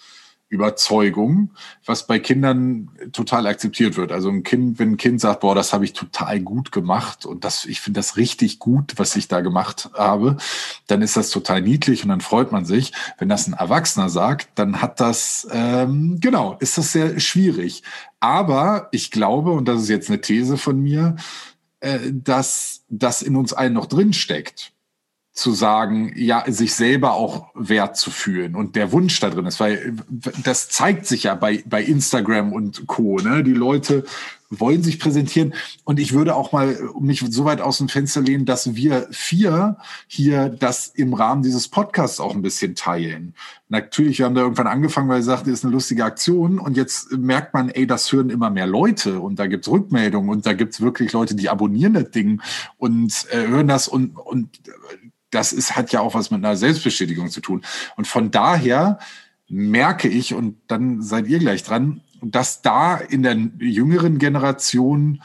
[SPEAKER 1] Überzeugung, was bei Kindern total akzeptiert wird. Also ein Kind, wenn ein Kind sagt, boah, das habe ich total gut gemacht und das, ich finde das richtig gut, was ich da gemacht habe, dann ist das total niedlich und dann freut man sich. Wenn das ein Erwachsener sagt, dann hat das, ähm, genau, ist das sehr schwierig. Aber ich glaube, und das ist jetzt eine These von mir, äh, dass das in uns allen noch drin steckt zu sagen, ja, sich selber auch wert zu fühlen und der Wunsch da drin ist, weil das zeigt sich ja bei, bei Instagram und Co. Ne? Die Leute wollen sich präsentieren und ich würde auch mal mich so weit aus dem Fenster lehnen, dass wir vier hier das im Rahmen dieses Podcasts auch ein bisschen teilen. Natürlich, wir haben da irgendwann angefangen, weil wir sagten, ist eine lustige Aktion und jetzt merkt man, ey, das hören immer mehr Leute und da gibt's Rückmeldungen und da gibt's wirklich Leute, die abonnieren das Ding und äh, hören das und, und das ist, hat ja auch was mit einer Selbstbestätigung zu tun. Und von daher merke ich, und dann seid ihr gleich dran, dass da in der jüngeren Generation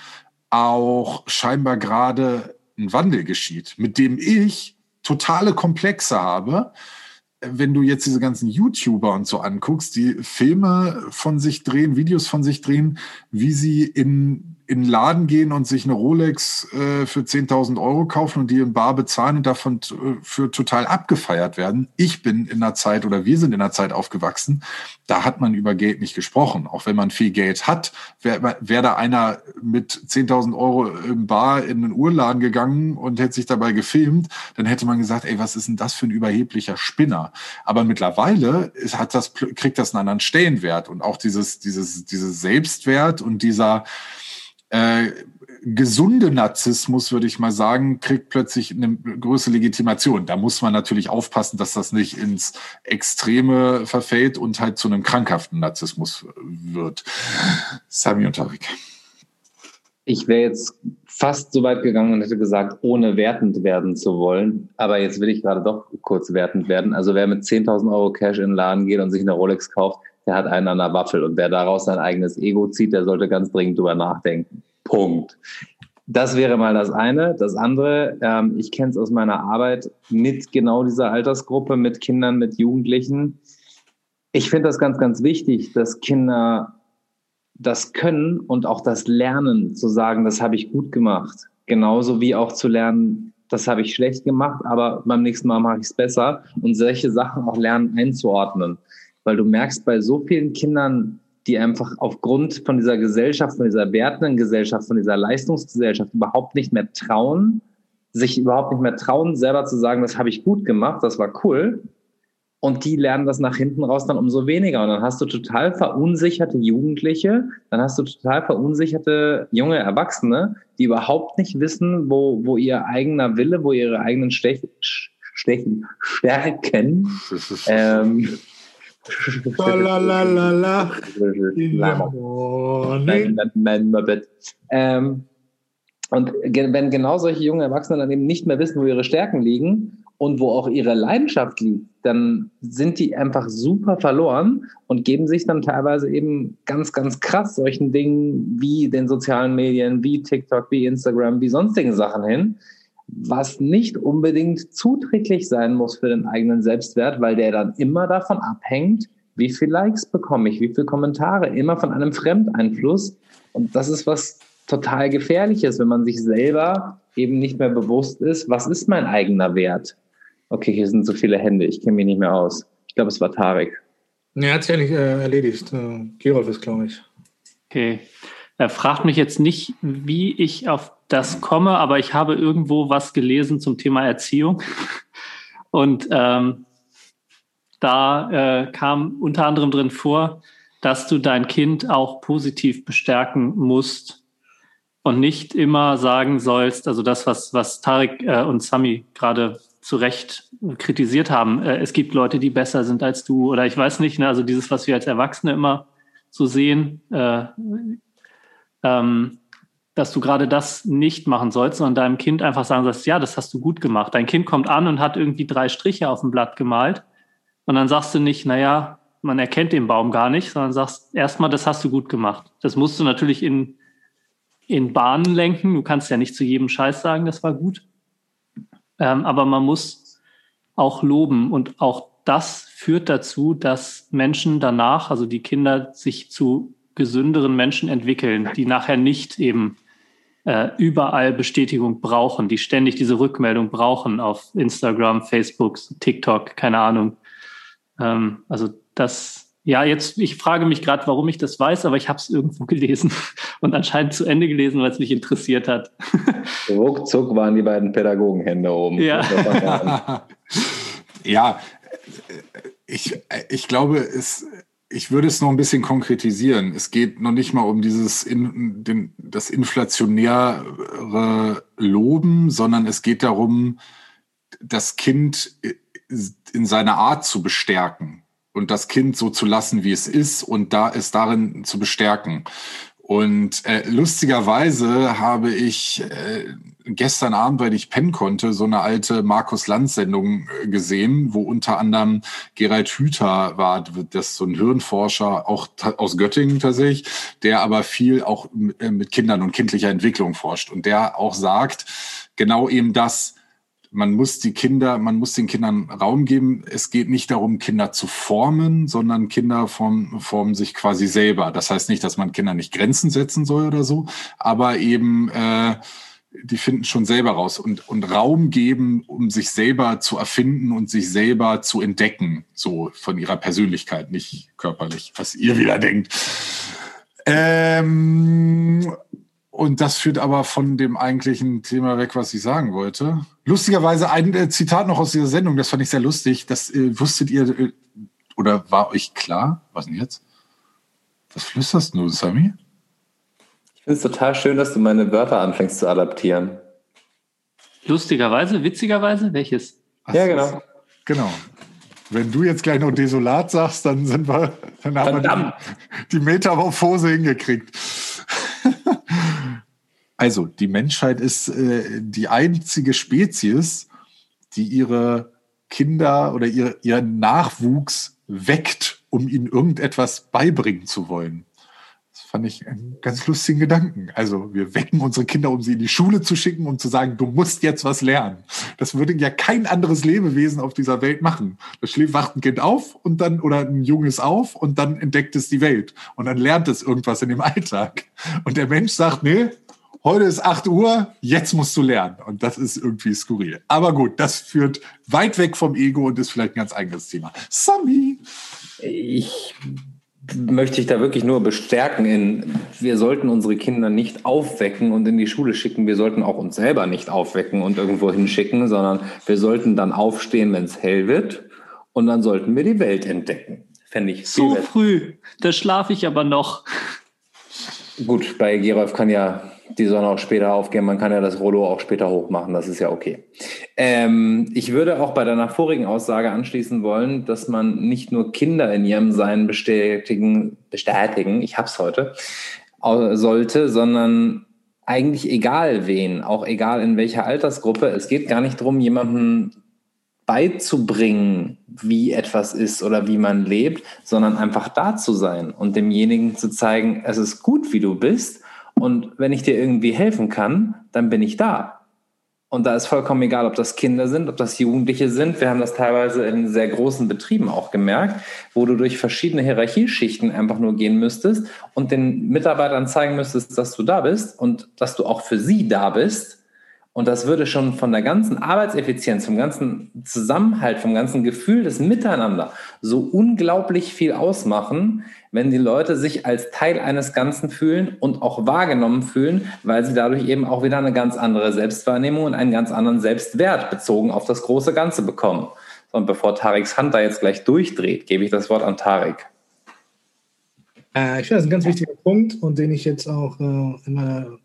[SPEAKER 1] auch scheinbar gerade ein Wandel geschieht, mit dem ich totale Komplexe habe. Wenn du jetzt diese ganzen YouTuber und so anguckst, die Filme von sich drehen, Videos von sich drehen, wie sie in in den Laden gehen und sich eine Rolex äh, für 10.000 Euro kaufen und die in Bar bezahlen und davon äh, für total abgefeiert werden. Ich bin in einer Zeit oder wir sind in einer Zeit aufgewachsen, da hat man über Geld nicht gesprochen. Auch wenn man viel Geld hat, wäre wär da einer mit 10.000 Euro im Bar in einen Uhrladen gegangen und hätte sich dabei gefilmt, dann hätte man gesagt, ey, was ist denn das für ein überheblicher Spinner? Aber mittlerweile ist, hat das, kriegt das einen anderen Stellenwert und auch dieses, dieses, dieses Selbstwert und dieser, äh, gesunde Narzissmus, würde ich mal sagen, kriegt plötzlich eine größere Legitimation. Da muss man natürlich aufpassen, dass das nicht ins Extreme verfällt und halt zu einem krankhaften Narzissmus wird. Sami und Tarek.
[SPEAKER 4] Ich wäre jetzt fast so weit gegangen und hätte gesagt, ohne wertend werden zu wollen. Aber jetzt will ich gerade doch kurz wertend werden. Also wer mit 10.000 Euro Cash in den Laden geht und sich eine Rolex kauft, der hat einen an der Waffel. Und wer daraus sein eigenes Ego zieht, der sollte ganz dringend drüber nachdenken. Punkt. Das wäre mal das eine. Das andere, ähm, ich kenne es aus meiner Arbeit mit genau dieser Altersgruppe, mit Kindern, mit Jugendlichen. Ich finde das ganz, ganz wichtig, dass Kinder das können und auch das Lernen zu sagen, das habe ich gut gemacht. Genauso wie auch zu lernen, das habe ich schlecht gemacht, aber beim nächsten Mal mache ich es besser und solche Sachen auch lernen einzuordnen weil du merkst bei so vielen Kindern, die einfach aufgrund von dieser Gesellschaft, von dieser wertenden Gesellschaft, von dieser Leistungsgesellschaft überhaupt nicht mehr trauen, sich überhaupt nicht mehr trauen, selber zu sagen, das habe ich gut gemacht, das war cool. Und die lernen das nach hinten raus dann umso weniger. Und dann hast du total verunsicherte Jugendliche, dann hast du total verunsicherte junge Erwachsene, die überhaupt nicht wissen, wo, wo ihr eigener Wille, wo ihre eigenen Stech, Stechen, Stärken ähm, Lalalala. Ähm, und wenn genau solche jungen Erwachsene dann eben nicht mehr wissen, wo ihre Stärken liegen und wo auch ihre Leidenschaft liegt, dann sind die einfach super verloren und geben sich dann teilweise eben ganz, ganz krass solchen Dingen wie den sozialen Medien, wie TikTok, wie Instagram, wie sonstigen Sachen hin, was nicht unbedingt zuträglich sein muss für den eigenen Selbstwert, weil der dann immer davon abhängt, wie viele Likes bekomme ich, wie viele Kommentare, immer von einem Fremdeinfluss. Und das ist was total gefährliches, wenn man sich selber eben nicht mehr bewusst ist, was ist mein eigener Wert? Okay, hier sind so viele Hände, ich kenne mich nicht mehr aus. Ich glaube, es war Tarek.
[SPEAKER 2] Nee, hat sich ja nicht äh, erledigt. Äh, Gerolf ist, glaube ich.
[SPEAKER 3] Okay. Er fragt mich jetzt nicht, wie ich auf das komme, aber ich habe irgendwo was gelesen zum Thema Erziehung. Und ähm, da äh, kam unter anderem drin vor, dass du dein Kind auch positiv bestärken musst und nicht immer sagen sollst, also das, was, was Tarek äh, und Sami gerade zu Recht kritisiert haben, äh, es gibt Leute, die besser sind als du oder ich weiß nicht, ne, also dieses, was wir als Erwachsene immer so sehen, äh, ähm, dass du gerade das nicht machen sollst, sondern deinem Kind einfach sagen sollst, ja, das hast du gut gemacht. Dein Kind kommt an und hat irgendwie drei Striche auf dem Blatt gemalt und dann sagst du nicht, naja, man erkennt den Baum gar nicht, sondern sagst erstmal, das hast du gut gemacht. Das musst du natürlich in, in Bahnen lenken. Du kannst ja nicht zu jedem Scheiß sagen, das war gut. Ähm, aber man muss auch loben und auch das führt dazu, dass Menschen danach, also die Kinder, sich zu gesünderen Menschen entwickeln, die nachher nicht eben äh, überall Bestätigung brauchen, die ständig diese Rückmeldung brauchen auf Instagram, Facebook, TikTok, keine Ahnung. Ähm, also das, ja, jetzt, ich frage mich gerade, warum ich das weiß, aber ich habe es irgendwo gelesen und anscheinend zu Ende gelesen, weil es mich interessiert hat.
[SPEAKER 4] Ruckzuck waren die beiden Pädagogenhände oben.
[SPEAKER 3] Ja.
[SPEAKER 1] ja, ich, ich glaube, es, ich würde es noch ein bisschen konkretisieren. Es geht noch nicht mal um dieses in, den, das inflationäre Loben, sondern es geht darum, das Kind in seiner Art zu bestärken und das Kind so zu lassen, wie es ist und da es darin zu bestärken. Und äh, lustigerweise habe ich äh, gestern Abend, weil ich pennen konnte, so eine alte Markus Lanz-Sendung äh, gesehen, wo unter anderem Gerald Hüther war, das ist so ein Hirnforscher, auch aus Göttingen tatsächlich, der aber viel auch äh, mit Kindern und kindlicher Entwicklung forscht. Und der auch sagt, genau eben das, man muss die Kinder, man muss den Kindern Raum geben. Es geht nicht darum, Kinder zu formen, sondern Kinder formen, formen sich quasi selber. Das heißt nicht, dass man Kindern nicht Grenzen setzen soll oder so, aber eben äh, die finden schon selber raus und, und Raum geben, um sich selber zu erfinden und sich selber zu entdecken, so von ihrer Persönlichkeit, nicht körperlich, was ihr wieder denkt. Ähm, und das führt aber von dem eigentlichen Thema weg, was ich sagen wollte. Lustigerweise ein äh, Zitat noch aus dieser Sendung, das fand ich sehr lustig. Das äh, wusstet ihr äh, oder war euch klar? Was denn jetzt? Was flüsterst du, Sami?
[SPEAKER 4] Ich finde es total schön, dass du meine Wörter anfängst zu adaptieren.
[SPEAKER 3] Lustigerweise, witzigerweise, welches?
[SPEAKER 4] Ach, ja, genau.
[SPEAKER 1] Genau. Wenn du jetzt gleich noch desolat sagst, dann sind wir, dann haben Verdammt. wir die, die Metamorphose hingekriegt. Also, die Menschheit ist äh, die einzige Spezies, die ihre Kinder oder ihr, ihren Nachwuchs weckt, um ihnen irgendetwas beibringen zu wollen. Das fand ich einen ganz lustigen Gedanken. Also, wir wecken unsere Kinder, um sie in die Schule zu schicken, um zu sagen, du musst jetzt was lernen. Das würde ja kein anderes Lebewesen auf dieser Welt machen. Da wacht ein Kind auf und dann, oder ein Junges auf und dann entdeckt es die Welt. Und dann lernt es irgendwas in dem Alltag. Und der Mensch sagt, nee, heute ist 8 Uhr, jetzt musst du lernen. Und das ist irgendwie skurril. Aber gut, das führt weit weg vom Ego und ist vielleicht ein ganz eigenes Thema. Sami!
[SPEAKER 4] Ich möchte dich da wirklich nur bestärken in, wir sollten unsere Kinder nicht aufwecken und in die Schule schicken. Wir sollten auch uns selber nicht aufwecken und irgendwo hinschicken, sondern wir sollten dann aufstehen, wenn es hell wird. Und dann sollten wir die Welt entdecken. Fände ich
[SPEAKER 3] so früh. Da schlafe ich aber noch.
[SPEAKER 4] Gut, bei Gerolf kann ja die Sonne auch später aufgehen. Man kann ja das Rollo auch später hochmachen. Das ist ja okay. Ähm, ich würde auch bei deiner vorigen Aussage anschließen wollen, dass man nicht nur Kinder in ihrem Sein bestätigen, bestätigen, ich hab's heute, sollte, sondern eigentlich egal wen, auch egal in welcher Altersgruppe. Es geht gar nicht darum, jemanden beizubringen, wie etwas ist oder wie man lebt, sondern einfach da zu sein und demjenigen zu zeigen, es ist gut, wie du bist und wenn ich dir irgendwie helfen kann, dann bin ich da. Und da ist vollkommen egal, ob das Kinder sind, ob das Jugendliche sind. Wir haben das teilweise in sehr großen Betrieben auch gemerkt, wo du durch verschiedene Hierarchieschichten einfach nur gehen müsstest und den Mitarbeitern zeigen müsstest, dass du da bist und dass du auch für sie da bist. Und das würde schon von der ganzen Arbeitseffizienz, vom ganzen Zusammenhalt, vom ganzen Gefühl des Miteinander so unglaublich viel ausmachen, wenn die Leute sich als Teil eines Ganzen fühlen und auch wahrgenommen fühlen, weil sie dadurch eben auch wieder eine ganz andere Selbstwahrnehmung und einen ganz anderen Selbstwert bezogen auf das große Ganze bekommen. Und bevor Tariks Hand da jetzt gleich durchdreht, gebe ich das Wort an Tarik.
[SPEAKER 2] Äh, ich finde das ein ganz wichtiger Punkt und den ich jetzt auch äh, in meiner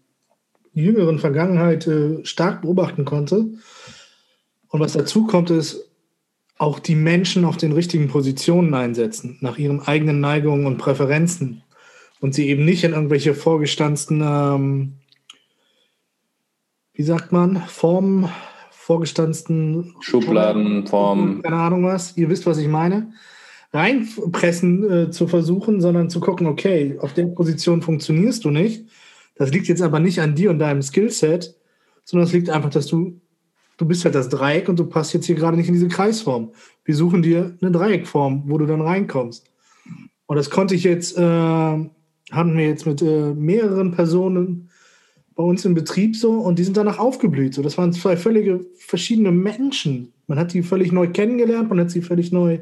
[SPEAKER 2] jüngeren Vergangenheit äh, stark beobachten konnte. Und was dazu kommt, ist auch die Menschen auf den richtigen Positionen einsetzen, nach ihren eigenen Neigungen und Präferenzen. Und sie eben nicht in irgendwelche vorgestanzten, ähm, wie sagt man, Formen, vorgestanzten
[SPEAKER 4] Schubladen, Formen.
[SPEAKER 2] Keine Ahnung was, ihr wisst, was ich meine. Reinpressen äh, zu versuchen, sondern zu gucken, okay, auf der Position funktionierst du nicht das liegt jetzt aber nicht an dir und deinem Skillset, sondern es liegt einfach, dass du, du bist halt das Dreieck und du passt jetzt hier gerade nicht in diese Kreisform. Wir suchen dir eine Dreieckform, wo du dann reinkommst. Und das konnte ich jetzt, äh, hatten wir jetzt mit äh, mehreren Personen bei uns im Betrieb so und die sind danach aufgeblüht. So, das waren zwei völlige verschiedene Menschen. Man hat die völlig neu kennengelernt, man hat sie völlig neu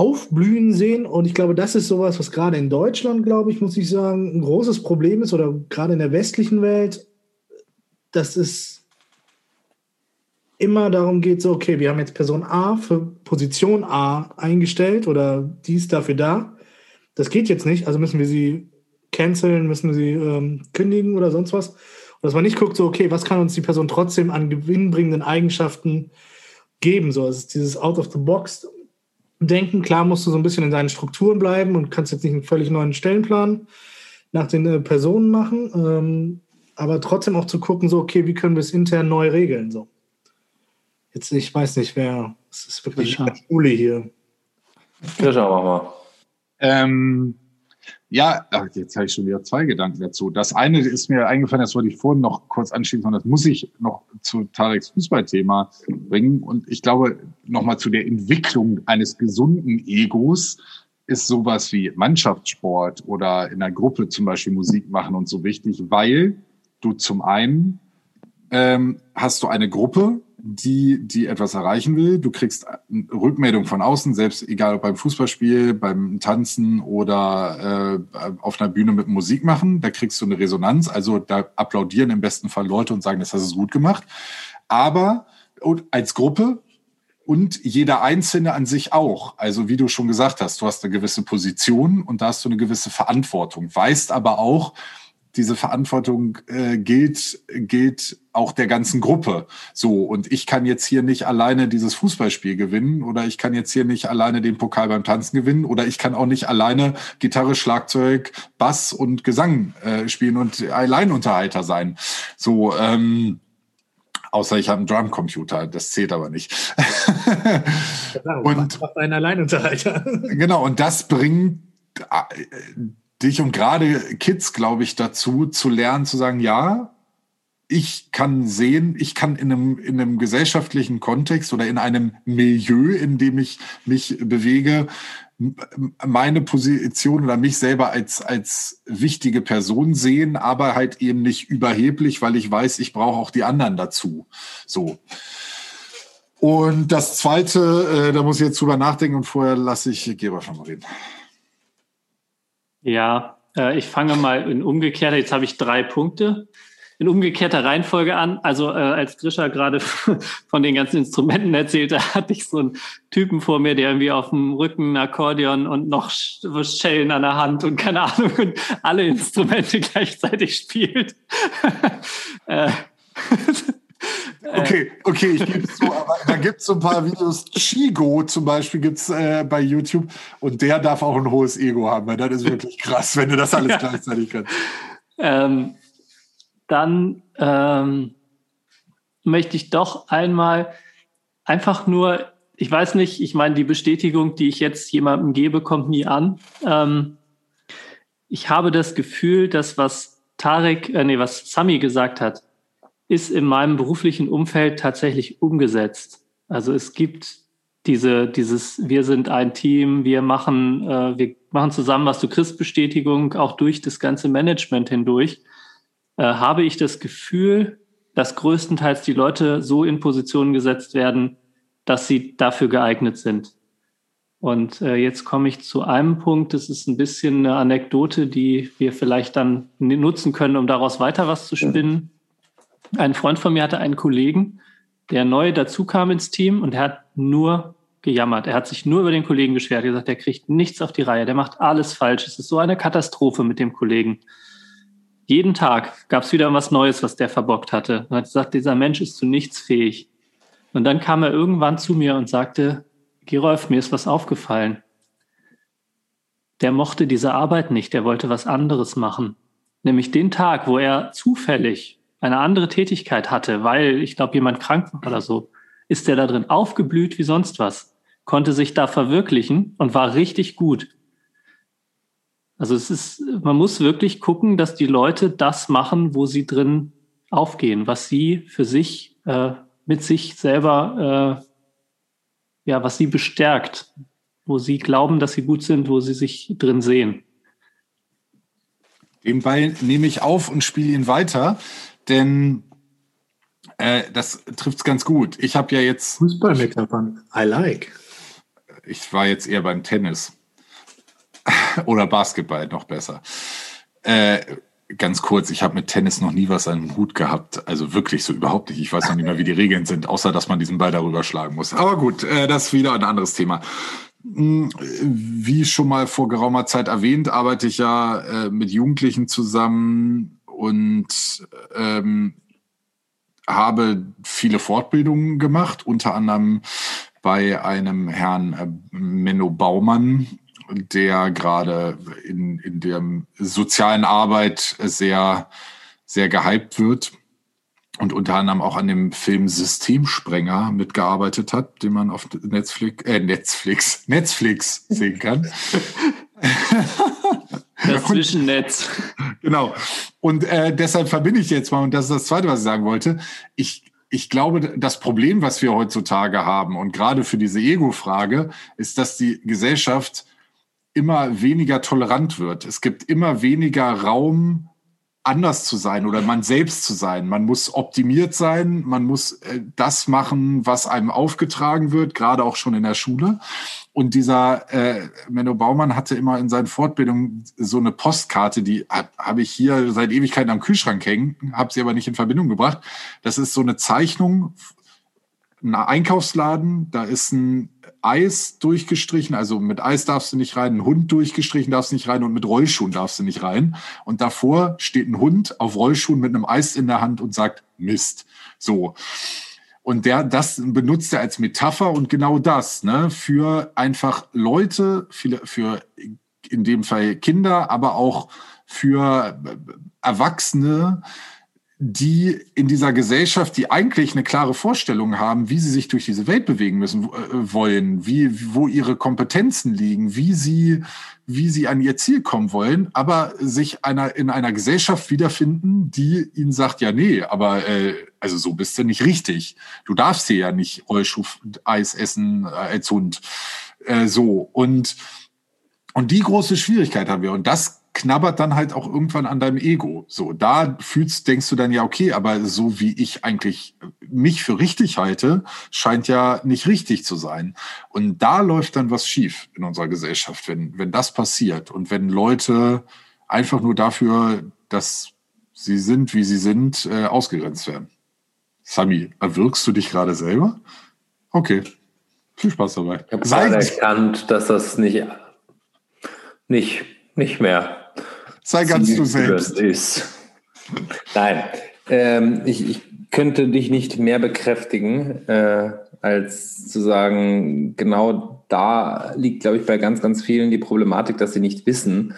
[SPEAKER 2] aufblühen sehen. Und ich glaube, das ist sowas, was gerade in Deutschland, glaube ich, muss ich sagen, ein großes Problem ist oder gerade in der westlichen Welt, dass es immer darum geht, so, okay, wir haben jetzt Person A für Position A eingestellt oder die ist dafür da. Das geht jetzt nicht, also müssen wir sie canceln, müssen wir sie ähm, kündigen oder sonst was. Und dass man nicht guckt, so, okay, was kann uns die Person trotzdem an gewinnbringenden Eigenschaften geben? So, ist dieses Out of the Box denken. Klar musst du so ein bisschen in deinen Strukturen bleiben und kannst jetzt nicht einen völlig neuen Stellenplan nach den äh, Personen machen, ähm, aber trotzdem auch zu gucken, so, okay, wie können wir es intern neu regeln? So. Jetzt, ich weiß nicht, wer, es ist wirklich eine Schule hier.
[SPEAKER 4] Ja, schauen wir mal.
[SPEAKER 1] Ähm, ja, jetzt habe ich schon wieder zwei Gedanken dazu. Das eine ist mir eingefallen, das wollte ich vorhin noch kurz anschließen und das muss ich noch zu Tareks Fußballthema bringen. Und ich glaube, nochmal zu der Entwicklung eines gesunden Egos ist sowas wie Mannschaftssport oder in einer Gruppe zum Beispiel Musik machen und so wichtig, weil du zum einen ähm, hast du eine Gruppe, die, die etwas erreichen will. Du kriegst Rückmeldung von außen, selbst egal ob beim Fußballspiel, beim Tanzen oder äh, auf einer Bühne mit Musik machen. Da kriegst du eine Resonanz. Also da applaudieren im besten Fall Leute und sagen, das hast du gut gemacht. Aber als Gruppe und jeder Einzelne an sich auch. Also wie du schon gesagt hast, du hast eine gewisse Position und da hast du eine gewisse Verantwortung. Weißt aber auch, diese Verantwortung äh, gilt, gilt auch der ganzen Gruppe. So, und ich kann jetzt hier nicht alleine dieses Fußballspiel gewinnen oder ich kann jetzt hier nicht alleine den Pokal beim Tanzen gewinnen oder ich kann auch nicht alleine Gitarre, Schlagzeug, Bass und Gesang äh, spielen und Alleinunterhalter sein. So, ähm, Außer ich habe einen Drumcomputer, das zählt aber nicht.
[SPEAKER 2] Genau, und ein Alleinunterhalter.
[SPEAKER 1] genau, und das bringt äh, dich und gerade Kids, glaube ich, dazu zu lernen, zu sagen, ja, ich kann sehen, ich kann in einem, in einem gesellschaftlichen Kontext oder in einem Milieu, in dem ich mich bewege, meine Position oder mich selber als, als wichtige Person sehen, aber halt eben nicht überheblich, weil ich weiß, ich brauche auch die anderen dazu. So. Und das zweite, äh, da muss ich jetzt drüber nachdenken und vorher lasse ich Geber schon mal reden.
[SPEAKER 3] Ja, äh, ich fange mal in umgekehrter, jetzt habe ich drei Punkte in umgekehrter Reihenfolge an. Also äh, als Grisha gerade von den ganzen Instrumenten erzählte, hatte ich so einen Typen vor mir, der irgendwie auf dem Rücken ein Akkordeon und noch Schellen an der Hand und keine Ahnung und alle Instrumente gleichzeitig spielt. äh,
[SPEAKER 1] Okay, okay, ich gebe es zu, aber da gibt es so ein paar Videos. Chigo zum Beispiel gibt es äh, bei YouTube und der darf auch ein hohes Ego haben, weil das ist wirklich krass, wenn du das alles ja. gleichzeitig kannst.
[SPEAKER 3] Ähm, dann ähm, möchte ich doch einmal einfach nur, ich weiß nicht, ich meine, die Bestätigung, die ich jetzt jemandem gebe, kommt nie an. Ähm, ich habe das Gefühl, dass was Tarek, äh, nee, was Sami gesagt hat, ist in meinem beruflichen Umfeld tatsächlich umgesetzt. Also es gibt diese, dieses, wir sind ein Team, wir machen, äh, wir machen zusammen was, du kriegst Bestätigung auch durch das ganze Management hindurch, äh, habe ich das Gefühl, dass größtenteils die Leute so in Positionen gesetzt werden, dass sie dafür geeignet sind. Und äh, jetzt komme ich zu einem Punkt, das ist ein bisschen eine Anekdote, die wir vielleicht dann nutzen können, um daraus weiter was zu spinnen. Ein Freund von mir hatte einen Kollegen, der neu dazu kam ins Team und er hat nur gejammert. Er hat sich nur über den Kollegen beschwert. Er gesagt, der kriegt nichts auf die Reihe, der macht alles falsch. Es ist so eine Katastrophe mit dem Kollegen. Jeden Tag gab es wieder was Neues, was der verbockt hatte. Und hat gesagt, dieser Mensch ist zu nichts fähig. Und dann kam er irgendwann zu mir und sagte, Gerolf, mir ist was aufgefallen. Der mochte diese Arbeit nicht, der wollte was anderes machen. Nämlich den Tag, wo er zufällig eine andere Tätigkeit hatte, weil ich glaube, jemand krank war oder so, ist er da drin aufgeblüht wie sonst was, konnte sich da verwirklichen und war richtig gut. Also es ist, man muss wirklich gucken, dass die Leute das machen, wo sie drin aufgehen, was sie für sich äh, mit sich selber, äh, ja, was sie bestärkt, wo sie glauben, dass sie gut sind, wo sie sich drin sehen.
[SPEAKER 1] Den Ball nehme ich auf und spiele ihn weiter, denn äh, das trifft es ganz gut. Ich habe ja jetzt.
[SPEAKER 2] Fußballmetaphern. I like.
[SPEAKER 1] Ich war jetzt eher beim Tennis. Oder Basketball, noch besser. Äh, ganz kurz, ich habe mit Tennis noch nie was an den Hut gehabt. Also wirklich so überhaupt nicht. Ich weiß noch nicht mehr, wie die Regeln sind, außer dass man diesen Ball darüber schlagen muss. Aber gut, äh, das ist wieder ein anderes Thema. Hm, wie schon mal vor geraumer Zeit erwähnt, arbeite ich ja äh, mit Jugendlichen zusammen und ähm, habe viele Fortbildungen gemacht, unter anderem bei einem Herrn äh, Menno Baumann, der gerade in, in der sozialen Arbeit sehr, sehr gehypt wird und unter anderem auch an dem Film Systemsprenger mitgearbeitet hat, den man auf Netflix, äh, Netflix, Netflix sehen kann.
[SPEAKER 3] Das Zwischennetz.
[SPEAKER 1] Genau. Und äh, deshalb verbinde ich jetzt mal, und das ist das Zweite, was ich sagen wollte, ich, ich glaube, das Problem, was wir heutzutage haben, und gerade für diese Ego-Frage, ist, dass die Gesellschaft immer weniger tolerant wird. Es gibt immer weniger Raum, anders zu sein oder man selbst zu sein. Man muss optimiert sein, man muss äh, das machen, was einem aufgetragen wird, gerade auch schon in der Schule. Und dieser äh, Menno Baumann hatte immer in seinen Fortbildungen so eine Postkarte, die habe hab ich hier seit Ewigkeiten am Kühlschrank hängen, habe sie aber nicht in Verbindung gebracht. Das ist so eine Zeichnung, ein Einkaufsladen, da ist ein Eis durchgestrichen, also mit Eis darfst du nicht rein, ein Hund durchgestrichen darfst du nicht rein und mit Rollschuhen darfst du nicht rein. Und davor steht ein Hund auf Rollschuhen mit einem Eis in der Hand und sagt Mist. So. Und der, das benutzt er als Metapher und genau das, ne, für einfach Leute, für, für in dem Fall Kinder, aber auch für Erwachsene, die in dieser Gesellschaft, die eigentlich eine klare Vorstellung haben, wie sie sich durch diese Welt bewegen müssen äh, wollen, wie wo ihre Kompetenzen liegen, wie sie wie sie an ihr Ziel kommen wollen, aber sich einer in einer Gesellschaft wiederfinden, die ihnen sagt, ja nee, aber äh, also so bist du nicht richtig. Du darfst hier ja nicht Rollschuh-Eis essen äh, als Hund. Äh, so und und die große Schwierigkeit haben wir und das knabbert dann halt auch irgendwann an deinem Ego. So, da fühlst, denkst du dann ja, okay, aber so wie ich eigentlich mich für richtig halte, scheint ja nicht richtig zu sein. Und da läuft dann was schief in unserer Gesellschaft, wenn, wenn das passiert und wenn Leute einfach nur dafür, dass sie sind, wie sie sind, äh, ausgegrenzt werden. Sami, erwirkst du dich gerade selber? Okay. Viel Spaß dabei.
[SPEAKER 4] Ich habe erkannt, dass das nicht, nicht, nicht mehr
[SPEAKER 1] Sei ganz du selbst.
[SPEAKER 4] Ist. Nein, ähm, ich, ich, könnte dich nicht mehr bekräftigen, äh, als zu sagen, genau da liegt, glaube ich, bei ganz, ganz vielen die Problematik, dass sie nicht wissen,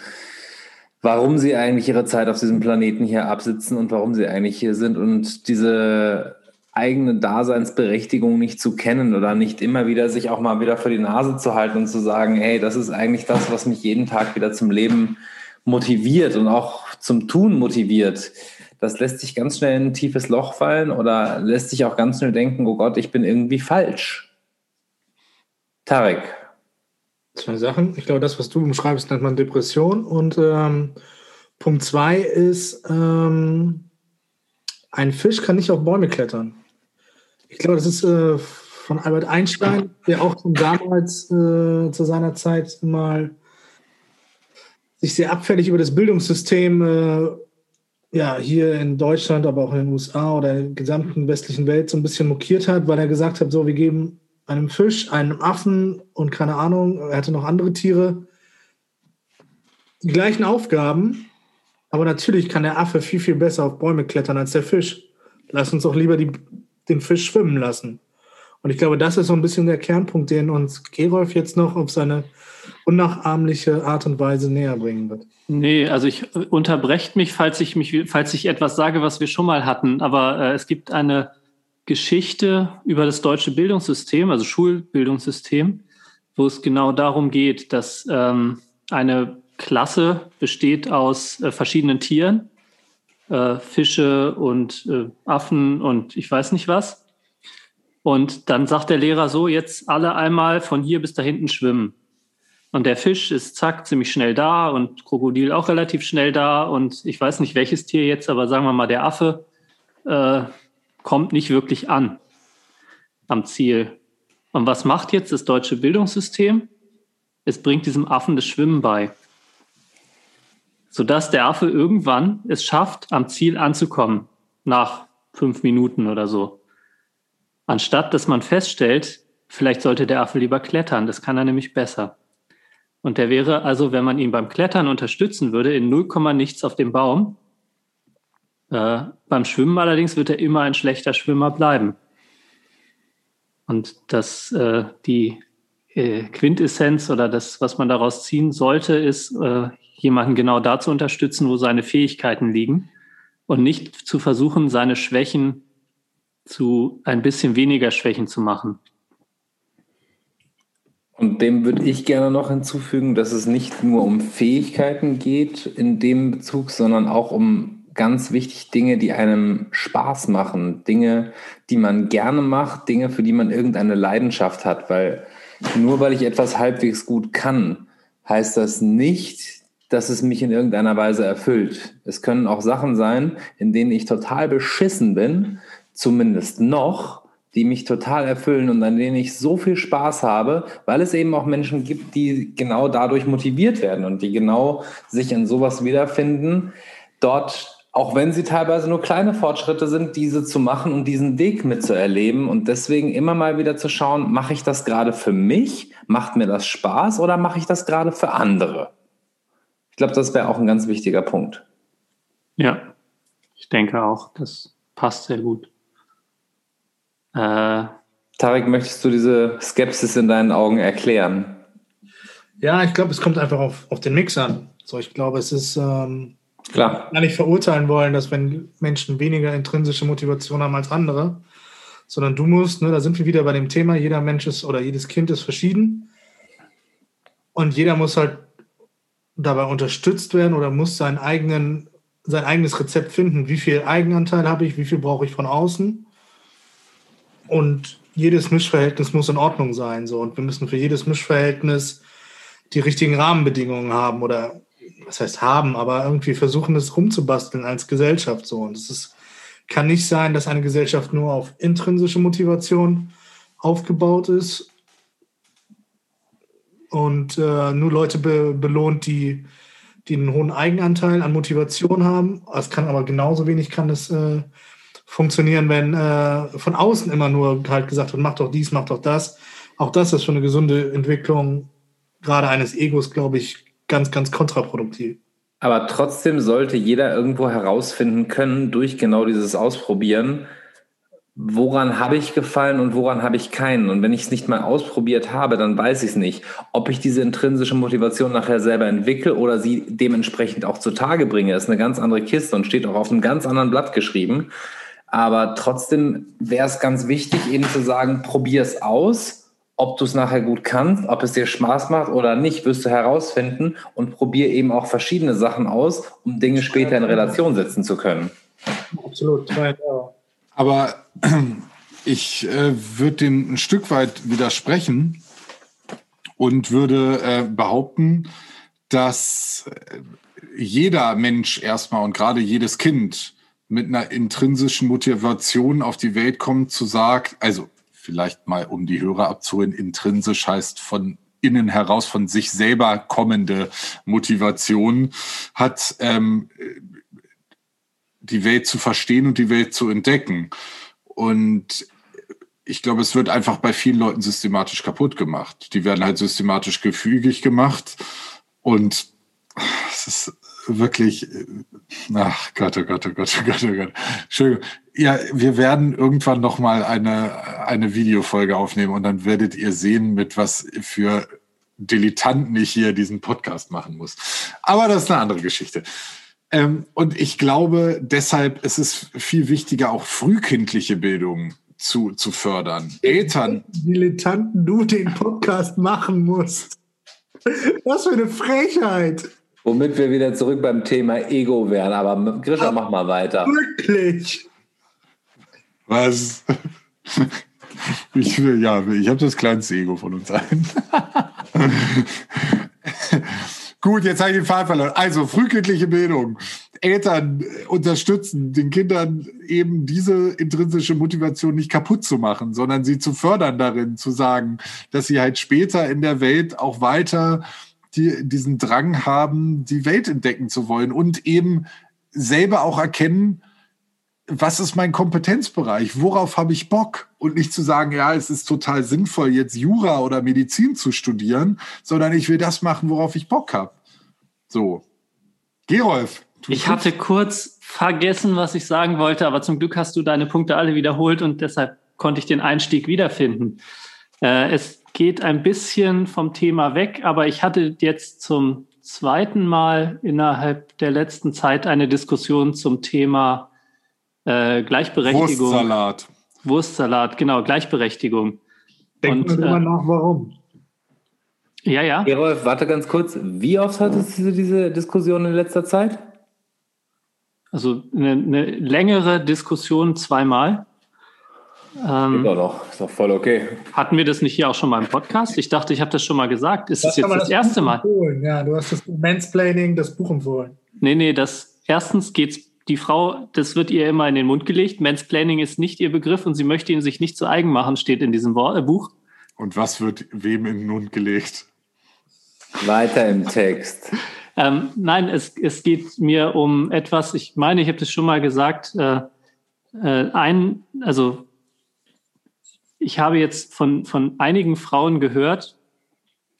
[SPEAKER 4] warum sie eigentlich ihre Zeit auf diesem Planeten hier absitzen und warum sie eigentlich hier sind und diese eigene Daseinsberechtigung nicht zu kennen oder nicht immer wieder sich auch mal wieder vor die Nase zu halten und zu sagen, hey, das ist eigentlich das, was mich jeden Tag wieder zum Leben motiviert und auch zum Tun motiviert, das lässt sich ganz schnell in ein tiefes Loch fallen oder lässt sich auch ganz schnell denken, oh Gott, ich bin irgendwie falsch. Tarek.
[SPEAKER 2] Zwei Sachen. Ich glaube, das, was du umschreibst, nennt man Depression. Und ähm, Punkt zwei ist, ähm, ein Fisch kann nicht auf Bäume klettern. Ich glaube, das ist äh, von Albert Einstein, der auch schon damals äh, zu seiner Zeit mal sich sehr abfällig über das Bildungssystem äh, ja, hier in Deutschland, aber auch in den USA oder in der gesamten westlichen Welt so ein bisschen mokiert hat, weil er gesagt hat, so, wir geben einem Fisch, einem Affen und keine Ahnung, er hatte noch andere Tiere, die gleichen Aufgaben, aber natürlich kann der Affe viel, viel besser auf Bäume klettern als der Fisch. Lass uns doch lieber die, den Fisch schwimmen lassen. Und ich glaube, das ist so ein bisschen der Kernpunkt, den uns Gerolf jetzt noch auf seine unnachahmliche Art und Weise näher bringen wird.
[SPEAKER 3] Nee, also ich äh, unterbrecht mich, falls ich mich, falls ich etwas sage, was wir schon mal hatten. Aber äh, es gibt eine Geschichte über das deutsche Bildungssystem, also Schulbildungssystem, wo es genau darum geht, dass ähm, eine Klasse besteht aus äh, verschiedenen Tieren, äh, Fische und äh, Affen und ich weiß nicht was. Und dann sagt der Lehrer so, jetzt alle einmal von hier bis da hinten schwimmen. Und der Fisch ist zack ziemlich schnell da und Krokodil auch relativ schnell da und ich weiß nicht welches Tier jetzt, aber sagen wir mal der Affe äh, kommt nicht wirklich an am Ziel. Und was macht jetzt das deutsche Bildungssystem? Es bringt diesem Affen das Schwimmen bei, sodass der Affe irgendwann es schafft, am Ziel anzukommen, nach fünf Minuten oder so. Anstatt dass man feststellt, vielleicht sollte der Affe lieber klettern, das kann er nämlich besser. Und der wäre also, wenn man ihn beim Klettern unterstützen würde, in 0, nichts auf dem Baum. Äh, beim Schwimmen allerdings wird er immer ein schlechter Schwimmer bleiben. Und das, äh, die äh, Quintessenz oder das, was man daraus ziehen sollte, ist, äh, jemanden genau da zu unterstützen, wo seine Fähigkeiten liegen und nicht zu versuchen, seine Schwächen zu ein bisschen weniger Schwächen zu machen.
[SPEAKER 4] Und dem würde ich gerne noch hinzufügen, dass es nicht nur um Fähigkeiten geht in dem Bezug, sondern auch um ganz wichtig Dinge, die einem Spaß machen, Dinge, die man gerne macht, Dinge, für die man irgendeine Leidenschaft hat, weil nur weil ich etwas halbwegs gut kann, heißt das nicht, dass es mich in irgendeiner Weise erfüllt. Es können auch Sachen sein, in denen ich total beschissen bin, zumindest noch, die mich total erfüllen und an denen ich so viel Spaß habe, weil es eben auch Menschen gibt, die genau dadurch motiviert werden und die genau sich in sowas wiederfinden, dort, auch wenn sie teilweise nur kleine Fortschritte sind, diese zu machen und diesen Weg mitzuerleben und deswegen immer mal wieder zu schauen, mache ich das gerade für mich, macht mir das Spaß oder mache ich das gerade für andere? Ich glaube, das wäre auch ein ganz wichtiger Punkt.
[SPEAKER 3] Ja, ich denke auch, das passt sehr gut.
[SPEAKER 4] Äh, Tarek, möchtest du diese Skepsis in deinen Augen erklären?
[SPEAKER 2] Ja, ich glaube, es kommt einfach auf, auf den Mix an. So, ich glaube, es ist ähm, klar. Gar nicht verurteilen wollen, dass wenn Menschen weniger intrinsische Motivation haben als andere, sondern du musst, ne, da sind wir wieder bei dem Thema, jeder Mensch ist oder jedes Kind ist verschieden und jeder muss halt dabei unterstützt werden oder muss seinen eigenen, sein eigenes Rezept finden. Wie viel Eigenanteil habe ich, wie viel brauche ich von außen? Und jedes Mischverhältnis muss in Ordnung sein. So. Und wir müssen für jedes Mischverhältnis die richtigen Rahmenbedingungen haben oder was heißt haben, aber irgendwie versuchen, es rumzubasteln als Gesellschaft. So. Und es ist, kann nicht sein, dass eine Gesellschaft nur auf intrinsische Motivation aufgebaut ist und äh, nur Leute be belohnt, die, die einen hohen Eigenanteil an Motivation haben. Es kann aber genauso wenig kann es äh, funktionieren, wenn äh, von außen immer nur halt gesagt wird, mach doch dies, mach doch das. Auch das ist für eine gesunde Entwicklung gerade eines Egos, glaube ich, ganz, ganz kontraproduktiv.
[SPEAKER 4] Aber trotzdem sollte jeder irgendwo herausfinden können, durch genau dieses Ausprobieren, woran habe ich gefallen und woran habe ich keinen. Und wenn ich es nicht mal ausprobiert habe, dann weiß ich es nicht. Ob ich diese intrinsische Motivation nachher selber entwickle oder sie dementsprechend auch zutage bringe, ist eine ganz andere Kiste und steht auch auf einem ganz anderen Blatt geschrieben. Aber trotzdem wäre es ganz wichtig, eben zu sagen, probier es aus. Ob du es nachher gut kannst, ob es dir Spaß macht oder nicht, wirst du herausfinden und probier eben auch verschiedene Sachen aus, um Dinge später in Relation setzen zu können.
[SPEAKER 1] Absolut. Aber ich äh, würde dem ein Stück weit widersprechen und würde äh, behaupten, dass äh, jeder Mensch erstmal und gerade jedes Kind mit einer intrinsischen Motivation auf die Welt kommt, zu sagen, also vielleicht mal um die Hörer abzuholen, intrinsisch heißt von innen heraus von sich selber kommende Motivation hat, ähm, die Welt zu verstehen und die Welt zu entdecken. Und ich glaube, es wird einfach bei vielen Leuten systematisch kaputt gemacht. Die werden halt systematisch gefügig gemacht. Und es ist wirklich, ach Gott, oh Gott, oh Gott, oh Gott, oh Gott. Entschuldigung. Ja, wir werden irgendwann noch mal eine, eine Videofolge aufnehmen und dann werdet ihr sehen, mit was für Dilettanten ich hier diesen Podcast machen muss. Aber das ist eine andere Geschichte. Ähm, und ich glaube, deshalb ist es viel wichtiger, auch frühkindliche Bildung zu, zu fördern. Eltern.
[SPEAKER 2] Dilettanten, du den Podcast machen musst. Was für eine Frechheit.
[SPEAKER 4] Womit wir wieder zurück beim Thema Ego wären. Aber Grisha, mach mal weiter.
[SPEAKER 2] Wirklich.
[SPEAKER 1] Was? Ich, ja, ich habe das kleinste Ego von uns allen. Gut, jetzt habe ich den Fall verloren. Also, frühkindliche Bildung. Eltern unterstützen, den Kindern eben diese intrinsische Motivation nicht kaputt zu machen, sondern sie zu fördern darin, zu sagen, dass sie halt später in der Welt auch weiter die, diesen Drang haben, die Welt entdecken zu wollen und eben selber auch erkennen, was ist mein Kompetenzbereich? Worauf habe ich Bock? Und nicht zu sagen, ja, es ist total sinnvoll, jetzt Jura oder Medizin zu studieren, sondern ich will das machen, worauf ich Bock habe. So. Gerolf.
[SPEAKER 3] Ich hatte kurz vergessen, was ich sagen wollte, aber zum Glück hast du deine Punkte alle wiederholt und deshalb konnte ich den Einstieg wiederfinden. Äh, es geht ein bisschen vom Thema weg, aber ich hatte jetzt zum zweiten Mal innerhalb der letzten Zeit eine Diskussion zum Thema äh, Gleichberechtigung.
[SPEAKER 1] Wurstsalat.
[SPEAKER 3] Wurstsalat, genau, Gleichberechtigung.
[SPEAKER 2] Denkt man immer
[SPEAKER 3] äh,
[SPEAKER 2] nach, warum.
[SPEAKER 3] Ja, ja.
[SPEAKER 4] Gerolf, warte ganz kurz. Wie oft hattest du diese Diskussion in letzter Zeit?
[SPEAKER 3] Also eine, eine längere Diskussion zweimal.
[SPEAKER 4] Ähm, Geht doch noch, ist doch voll okay.
[SPEAKER 3] Hatten wir das nicht hier auch schon mal im Podcast? Ich dachte, ich habe das schon mal gesagt. Ist es jetzt das,
[SPEAKER 2] das
[SPEAKER 3] erste
[SPEAKER 2] Buch
[SPEAKER 3] Mal?
[SPEAKER 2] Empfohlen. Ja, du hast das Mansplaining, das Buch empfohlen.
[SPEAKER 3] Nee, nee, das erstens geht's die Frau, das wird ihr immer in den Mund gelegt. Mansplaining ist nicht ihr Begriff und sie möchte ihn sich nicht zu eigen machen, steht in diesem Wort, äh, Buch.
[SPEAKER 1] Und was wird wem in den Mund gelegt?
[SPEAKER 4] Weiter im Text.
[SPEAKER 3] ähm, nein, es, es geht mir um etwas, ich meine, ich habe das schon mal gesagt, äh, äh, ein, also ich habe jetzt von, von einigen Frauen gehört,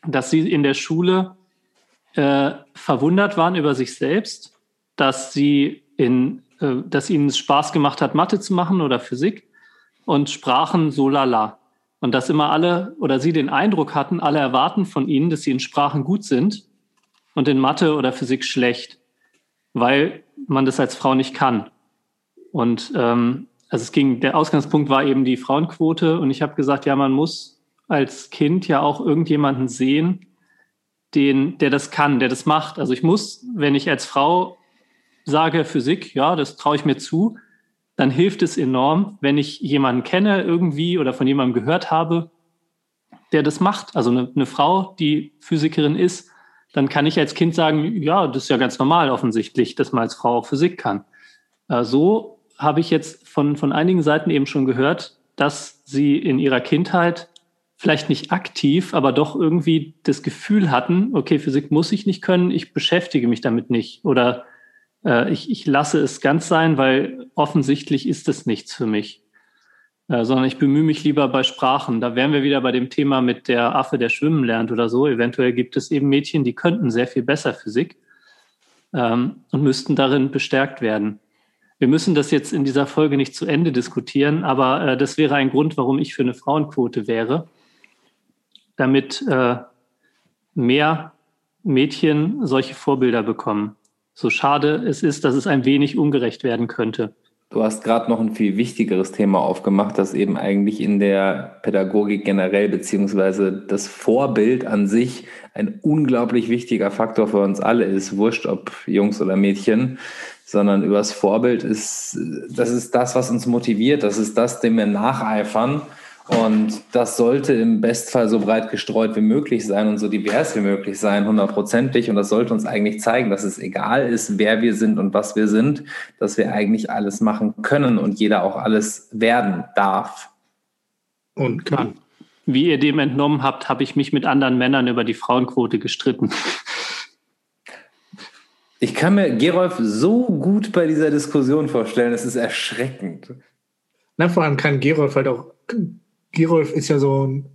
[SPEAKER 3] dass sie in der Schule äh, verwundert waren über sich selbst, dass sie in, äh, dass ihnen es Spaß gemacht hat, Mathe zu machen oder Physik und sprachen so lala. Und dass immer alle oder sie den Eindruck hatten, alle erwarten von ihnen, dass sie in Sprachen gut sind und in Mathe oder Physik schlecht, weil man das als Frau nicht kann. Und ähm, also es ging, der Ausgangspunkt war eben die Frauenquote und ich habe gesagt, ja, man muss als Kind ja auch irgendjemanden sehen, den, der das kann, der das macht. Also ich muss, wenn ich als Frau sage Physik, ja, das traue ich mir zu, dann hilft es enorm, wenn ich jemanden kenne irgendwie oder von jemandem gehört habe, der das macht. Also eine, eine Frau, die Physikerin ist, dann kann ich als Kind sagen, ja, das ist ja ganz normal offensichtlich, dass man als Frau auch Physik kann. Äh, so habe ich jetzt von, von einigen Seiten eben schon gehört, dass sie in ihrer Kindheit vielleicht nicht aktiv, aber doch irgendwie das Gefühl hatten, okay, Physik muss ich nicht können, ich beschäftige mich damit nicht. Oder äh, ich, ich lasse es ganz sein, weil offensichtlich ist es nichts für mich. Äh, sondern ich bemühe mich lieber bei Sprachen. Da wären wir wieder bei dem Thema mit der Affe, der schwimmen lernt oder so. Eventuell gibt es eben Mädchen, die könnten sehr viel besser Physik ähm, und müssten darin bestärkt werden. Wir müssen das jetzt in dieser Folge nicht zu Ende diskutieren, aber äh, das wäre ein Grund, warum ich für eine Frauenquote wäre, damit äh, mehr Mädchen solche Vorbilder bekommen so schade es ist, dass es ein wenig ungerecht werden könnte.
[SPEAKER 4] Du hast gerade noch ein viel wichtigeres Thema aufgemacht, das eben eigentlich in der Pädagogik generell beziehungsweise das Vorbild an sich ein unglaublich wichtiger Faktor für uns alle ist. Wurscht, ob Jungs oder Mädchen, sondern über das Vorbild ist, das ist das, was uns motiviert, das ist das, dem wir nacheifern Und das sollte im Bestfall so breit gestreut wie möglich sein und so divers wie möglich sein, hundertprozentig. Und das sollte uns eigentlich zeigen, dass es egal ist, wer wir sind und was wir sind, dass wir eigentlich alles machen können und jeder auch alles werden darf.
[SPEAKER 2] Und kann.
[SPEAKER 3] Wie ihr dem entnommen habt, habe ich mich mit anderen Männern über die Frauenquote gestritten.
[SPEAKER 4] Ich kann mir Gerolf so gut bei dieser Diskussion vorstellen, es ist erschreckend.
[SPEAKER 2] Na, vor allem kann Gerolf halt auch Gerolf ist ja so ein,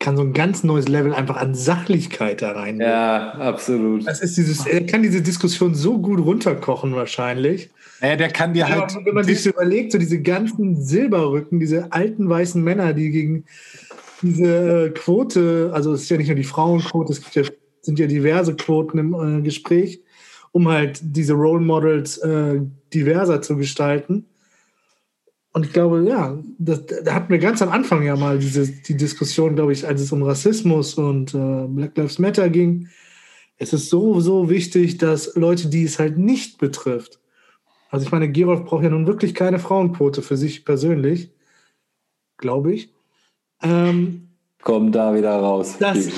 [SPEAKER 2] kann so ein ganz neues Level einfach an Sachlichkeit da rein.
[SPEAKER 4] Ja, absolut.
[SPEAKER 2] Das ist dieses, er kann diese Diskussion so gut runterkochen wahrscheinlich.
[SPEAKER 1] Naja, der kann dir halt.
[SPEAKER 2] Ja, wenn man sich so überlegt, so diese ganzen Silberrücken, diese alten weißen Männer, die gegen diese äh, Quote, also es ist ja nicht nur die Frauenquote, es ja, sind ja diverse Quoten im äh, Gespräch, um halt diese Role Models äh, diverser zu gestalten. Und ich glaube, ja, das, da hatten wir ganz am Anfang ja mal diese, die Diskussion, glaube ich, als es um Rassismus und äh, Black Lives Matter ging. Es ist so, so wichtig, dass Leute, die es halt nicht betrifft, also ich meine, Gerolf braucht ja nun wirklich keine Frauenquote für sich persönlich, glaube ich. Ähm,
[SPEAKER 4] Komm da wieder raus.
[SPEAKER 2] Dass,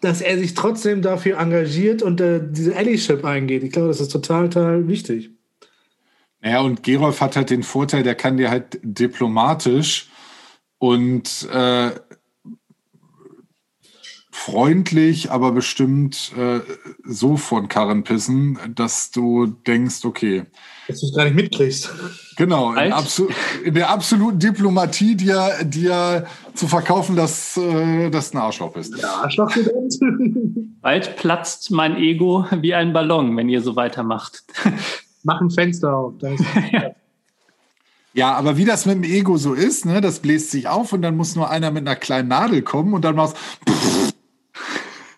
[SPEAKER 2] dass er sich trotzdem dafür engagiert und äh, diese Allyship eingeht. Ich glaube, das ist total, total wichtig.
[SPEAKER 1] Naja, und Gerolf hat halt den Vorteil, der kann dir halt diplomatisch und äh, freundlich, aber bestimmt äh, so von Karren pissen, dass du denkst, okay.
[SPEAKER 2] Dass du es gar nicht mitkriegst.
[SPEAKER 1] Genau, in, in, der absoluten Diplomatie dir, dir zu verkaufen, dass, äh, dass du ein Arschloch bist.
[SPEAKER 2] Ja, Arschloch
[SPEAKER 3] Bald platzt mein Ego wie ein Ballon, wenn ihr so weitermacht.
[SPEAKER 2] Mach ein Fenster auf.
[SPEAKER 1] ja. aber wie das mit dem Ego so ist, ne, das bläst sich auf und dann muss nur einer mit einer kleinen Nadel kommen und dann machst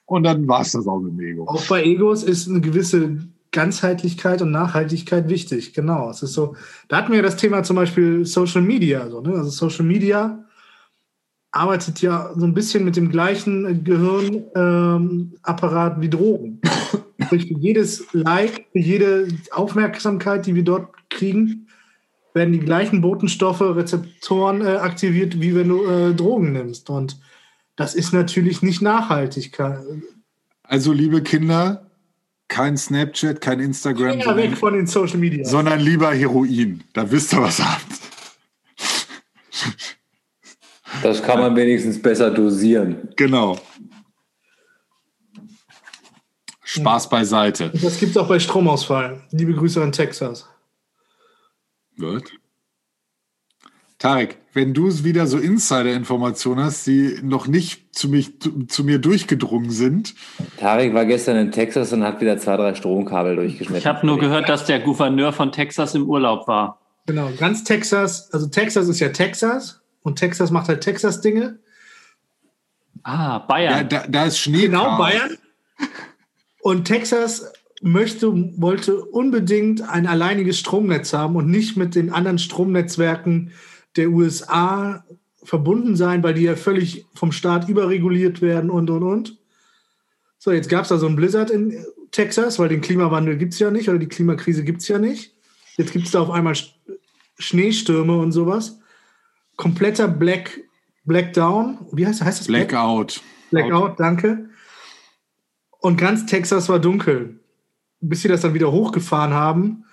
[SPEAKER 1] und dann war es das auch mit dem Ego.
[SPEAKER 2] Auch bei Egos ist eine gewisse Ganzheitlichkeit und Nachhaltigkeit wichtig. Genau. Es ist so, da hatten wir das Thema zum Beispiel Social Media. So, ne? Also Social Media arbeitet ja so ein bisschen mit dem gleichen Gehirnapparat ähm, wie Drogen. Sprich, für jedes Like, für jede Aufmerksamkeit, die wir dort kriegen, werden die gleichen Botenstoffe, Rezeptoren äh, aktiviert, wie wenn du äh, Drogen nimmst. Und das ist natürlich nicht nachhaltig.
[SPEAKER 1] Also, liebe Kinder, kein Snapchat, kein Instagram.
[SPEAKER 2] Ja, weg von den Social Media.
[SPEAKER 1] Sondern lieber Heroin. Da wisst ihr, was ihr habt.
[SPEAKER 4] Das kann man wenigstens besser dosieren.
[SPEAKER 1] Genau. Spaß beiseite.
[SPEAKER 2] Das gibt es auch bei Stromausfall. Liebe Grüße an Texas.
[SPEAKER 1] Wird. Tarek, wenn du wieder so Insider-Informationen hast, die noch nicht zu, mich, zu, zu, mir durchgedrungen sind.
[SPEAKER 4] Tarek war gestern in Texas und hat wieder zwei, drei Stromkabel durchgeschnitten.
[SPEAKER 3] Ich habe nur gehört, dass der Gouverneur von Texas im Urlaub war.
[SPEAKER 2] Genau, ganz Texas, also Texas ist ja Texas und Texas macht halt Texas-Dinge.
[SPEAKER 3] Ah, Bayern.
[SPEAKER 1] Ja, da, da ist Schnee.
[SPEAKER 2] Genau, Bayern. Und Texas möchte, wollte unbedingt ein alleiniges Stromnetz haben und nicht mit den anderen Stromnetzwerken der USA verbunden sein, weil die ja völlig vom Staat überreguliert werden und, und, und. So, jetzt gab es da so einen Blizzard in Texas, weil den Klimawandel gibt es ja nicht oder die Klimakrise gibt es ja nicht. Jetzt gibt es da auf einmal Schneestürme und sowas. Kompletter Black, Blackdown. Wie heißt, heißt das?
[SPEAKER 1] Blackout.
[SPEAKER 2] Blackout, danke. Und ganz Texas war dunkel, bis sie das dann wieder hochgefahren haben.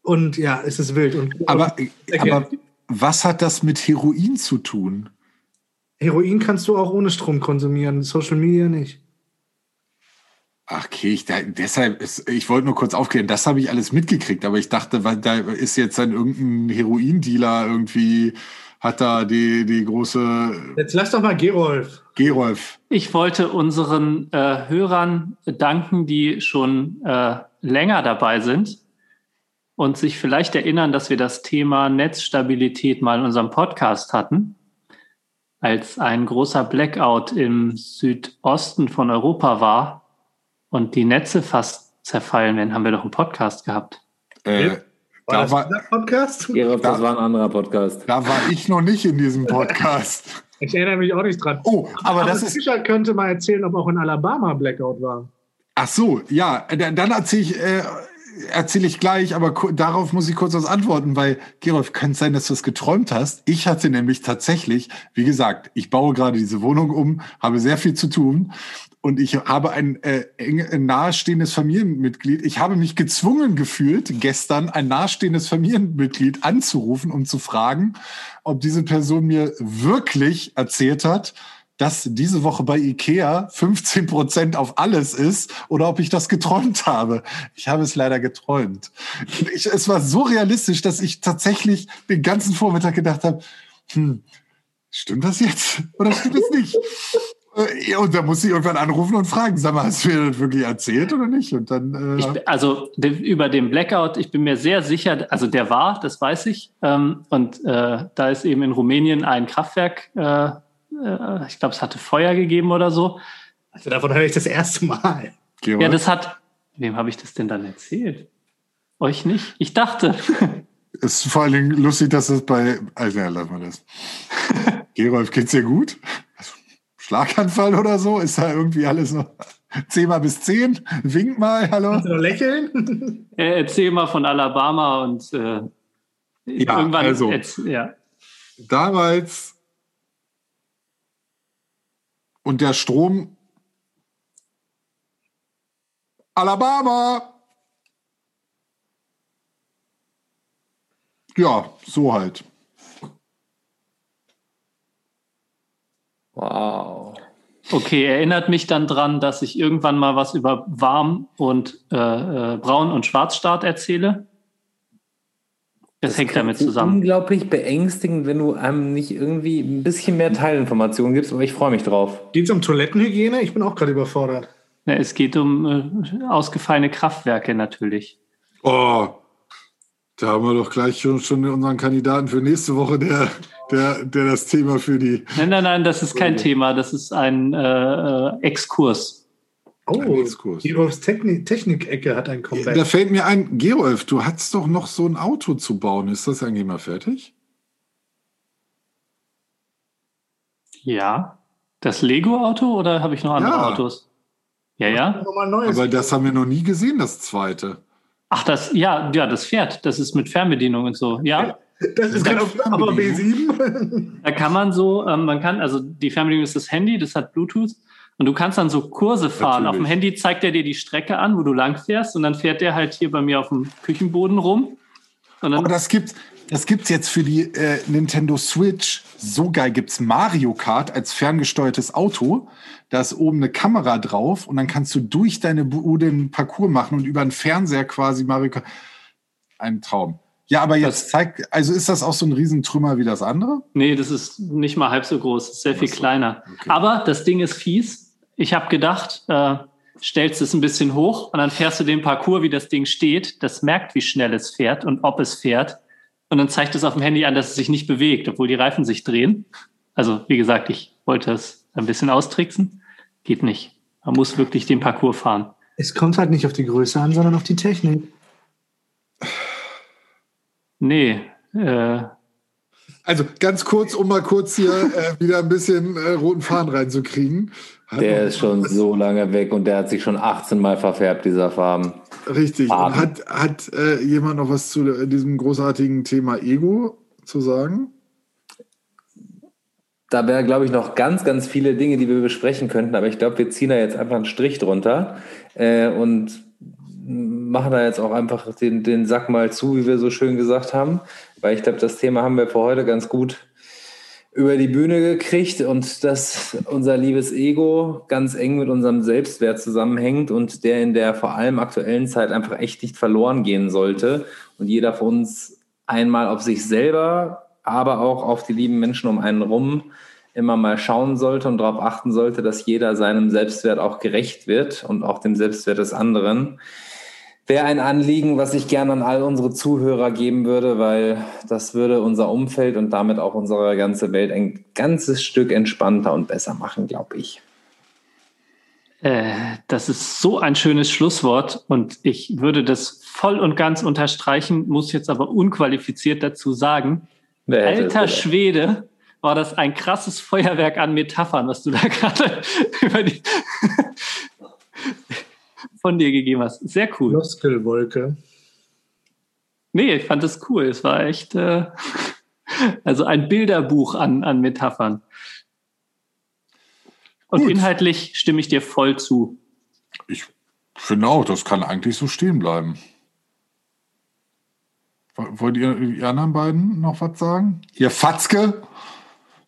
[SPEAKER 2] Und ja, es ist wild. Und
[SPEAKER 1] aber, aber was hat das mit Heroin zu tun?
[SPEAKER 2] Heroin kannst du auch ohne Strom konsumieren, Social Media nicht.
[SPEAKER 1] Ach, okay, ich, da, deshalb, ist, ich wollte nur kurz aufklären, das habe ich alles mitgekriegt, aber ich dachte, weil da ist jetzt dann irgendein Heroin-Dealer irgendwie hat da die, die große.
[SPEAKER 2] Jetzt lass doch mal Gerolf.
[SPEAKER 1] Gerolf.
[SPEAKER 3] Ich wollte unseren äh, Hörern danken, die schon äh, länger dabei sind und sich vielleicht erinnern, dass wir das Thema Netzstabilität mal in unserem Podcast hatten. Als ein großer Blackout im Südosten von Europa war und die Netze fast zerfallen werden, haben wir doch einen Podcast gehabt.
[SPEAKER 1] Äh,
[SPEAKER 2] war da war, Podcast?
[SPEAKER 4] Gerolf, das war ein anderer Podcast.
[SPEAKER 1] Da war ich noch nicht in diesem Podcast.
[SPEAKER 2] ich erinnere mich auch nicht dran.
[SPEAKER 1] Oh, aber, aber das ist.
[SPEAKER 2] Fischer könnte mal erzählen, ob auch in Alabama Blackout war.
[SPEAKER 1] Ach so, ja, dann erzähle ich. Äh, erzähle ich gleich, aber darauf muss ich kurz was antworten, weil, Gerolf, könnte sein, dass du es geträumt hast. Ich hatte nämlich tatsächlich, wie gesagt, ich baue gerade diese Wohnung um, habe sehr viel zu tun und ich habe ein, äh, ein nahestehendes Familienmitglied. Ich habe mich gezwungen gefühlt, gestern ein nahestehendes Familienmitglied anzurufen, um zu fragen, ob diese Person mir wirklich erzählt hat, dass diese Woche bei Ikea 15 Prozent auf alles ist oder ob ich das geträumt habe. Ich habe es leider geträumt. Ich, es war so realistisch, dass ich tatsächlich den ganzen Vormittag gedacht habe, hm, stimmt das jetzt oder stimmt es nicht? Ja, und da muss ich irgendwann anrufen und fragen, sag mal, hast du mir das wirklich erzählt oder nicht? Und dann,
[SPEAKER 3] äh ich, also über den Blackout, ich bin mir sehr sicher, also der war, das weiß ich. Ähm, und äh, da ist eben in Rumänien ein Kraftwerk, äh, äh ich glaube, es hatte Feuer gegeben oder so.
[SPEAKER 2] Also davon höre ich das erste Mal.
[SPEAKER 3] Ja, das hat, wem habe ich das denn dann erzählt? Euch nicht? Ich dachte.
[SPEAKER 1] Es ist vor allen Dingen lustig, dass es bei, also ja, lass mal das. Gerolf, geht's dir gut? Schlaganfall oder so? Ist da irgendwie alles noch 10 mal bis 10? Wink mal, hallo.
[SPEAKER 2] Kannst du noch lächeln?
[SPEAKER 3] Erzähl mal von Alabama und äh, ja, irgendwann.
[SPEAKER 1] Also, ja. Damals und der Strom Alabama. Ja, so halt.
[SPEAKER 3] Wow. Okay, erinnert mich dann dran, dass ich irgendwann mal was über Warm und äh, äh, Braun und Schwarzstart erzähle. Das, das hängt damit zusammen.
[SPEAKER 4] Unglaublich beängstigend, wenn du einem nicht irgendwie ein bisschen mehr Teilinformationen gibst, aber ich freue mich drauf.
[SPEAKER 2] Geht es um Toilettenhygiene? Ich bin auch gerade überfordert.
[SPEAKER 3] Ja, es geht um äh, ausgefallene Kraftwerke natürlich.
[SPEAKER 1] Oh, da haben wir doch gleich schon, schon unseren Kandidaten für nächste Woche, der der, der das Thema für die.
[SPEAKER 3] Nein, nein, nein, das ist kein Thema. Das ist ein äh, äh Exkurs.
[SPEAKER 2] Oh, Exkurs. Gerolfs Technik-Ecke hat ein Comeback.
[SPEAKER 1] Da fällt mir ein, Gerolf, du hast doch noch so ein Auto zu bauen. Ist das eigentlich mal fertig?
[SPEAKER 3] Ja. Das Lego-Auto oder habe ich noch andere ja. Autos? Ja, ja.
[SPEAKER 1] Aber das haben wir noch nie gesehen, das zweite.
[SPEAKER 3] Ach, das, ja, ja, das Pferd. Das ist mit Fernbedienung und so. Ja.
[SPEAKER 2] Das ist genau aber B7.
[SPEAKER 3] Da kann man so, ähm, man kann, also die Fernbedienung ist das Handy, das hat Bluetooth. Und du kannst dann so Kurse fahren. Natürlich. Auf dem Handy zeigt er dir die Strecke an, wo du lang fährst. Und dann fährt der halt hier bei mir auf dem Küchenboden rum.
[SPEAKER 1] Und dann Aber das gibt das gibt's jetzt für die äh, Nintendo Switch. So geil gibt's Mario Kart als ferngesteuertes Auto. Da ist oben eine Kamera drauf und dann kannst du durch deine Bude einen Parcours machen und über einen Fernseher quasi Mario Kart. Ein Traum. Ja, aber jetzt das, zeigt, also ist das auch so ein Riesentrümmer wie das andere?
[SPEAKER 3] Nee, das ist nicht mal halb so groß, ist sehr viel so. kleiner. Okay. Aber das Ding ist fies. Ich habe gedacht, äh, stellst es ein bisschen hoch und dann fährst du den Parcours, wie das Ding steht. Das merkt, wie schnell es fährt und ob es fährt. Und dann zeigt es auf dem Handy an, dass es sich nicht bewegt, obwohl die Reifen sich drehen. Also, wie gesagt, ich wollte es ein bisschen austricksen. Geht nicht. Man muss wirklich den Parcours fahren.
[SPEAKER 2] Es kommt halt nicht auf die Größe an, sondern auf die Technik.
[SPEAKER 3] Nee. Äh,
[SPEAKER 1] also ganz kurz, um mal kurz hier äh, wieder ein bisschen äh, roten Faden reinzukriegen.
[SPEAKER 4] der ist schon so lange weg und der hat sich schon 18 Mal verfärbt, dieser Farben.
[SPEAKER 1] Richtig. Farben. Hat, hat äh, jemand noch was zu diesem großartigen Thema Ego zu sagen?
[SPEAKER 4] Da wären, glaube ich, noch ganz, ganz viele Dinge, die wir besprechen könnten, aber ich glaube, wir ziehen da jetzt einfach einen Strich drunter äh, und machen da jetzt auch einfach den, den Sack mal zu, wie wir so schön gesagt haben, weil ich glaube, das Thema haben wir für heute ganz gut über die Bühne gekriegt und dass unser liebes Ego ganz eng mit unserem Selbstwert zusammenhängt und der in der vor allem aktuellen Zeit einfach echt nicht verloren gehen sollte und jeder von uns einmal auf sich selber, aber auch auf die lieben Menschen um einen rum immer mal schauen sollte und darauf achten sollte, dass jeder seinem Selbstwert auch gerecht wird und auch dem Selbstwert des anderen wäre ein Anliegen, was ich gerne an all unsere Zuhörer geben würde, weil das würde unser Umfeld und damit auch unsere ganze Welt ein ganzes Stück entspannter und besser machen, glaube ich.
[SPEAKER 3] Äh, das ist so ein schönes Schlusswort und ich würde das voll und ganz unterstreichen, muss jetzt aber unqualifiziert dazu sagen. Alter Schwede, war das ein krasses Feuerwerk an Metaphern, was du da gerade über die von dir gegeben hast. Sehr cool.
[SPEAKER 2] Floskelwolke.
[SPEAKER 3] Nee, ich fand das cool. Es war echt, äh, also ein Bilderbuch an, an Metaphern. Und
[SPEAKER 1] Gut.
[SPEAKER 3] inhaltlich stimme ich dir voll zu.
[SPEAKER 1] Ich finde auch, das kann eigentlich so stehen bleiben. Wollt ihr, die anderen beiden noch was sagen? Ihr Fatzke?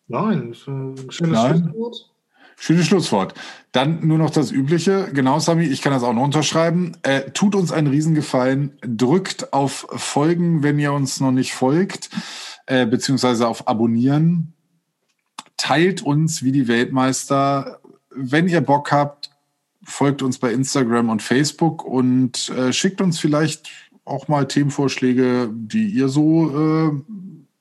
[SPEAKER 2] Nein, ist ein schönes
[SPEAKER 1] Nein.
[SPEAKER 2] Schlusswort.
[SPEAKER 1] Schönes Schlusswort. Dann nur noch das Übliche. Genau, Sami, ich kann das auch noch unterschreiben. Äh, tut uns einen Riesengefallen. Drückt auf Folgen, wenn ihr uns noch nicht folgt, äh, beziehungsweise auf Abonnieren. Teilt uns wie die Weltmeister. Wenn ihr Bock habt, folgt uns bei Instagram und Facebook und äh, schickt uns vielleicht auch mal Themenvorschläge, die ihr so äh,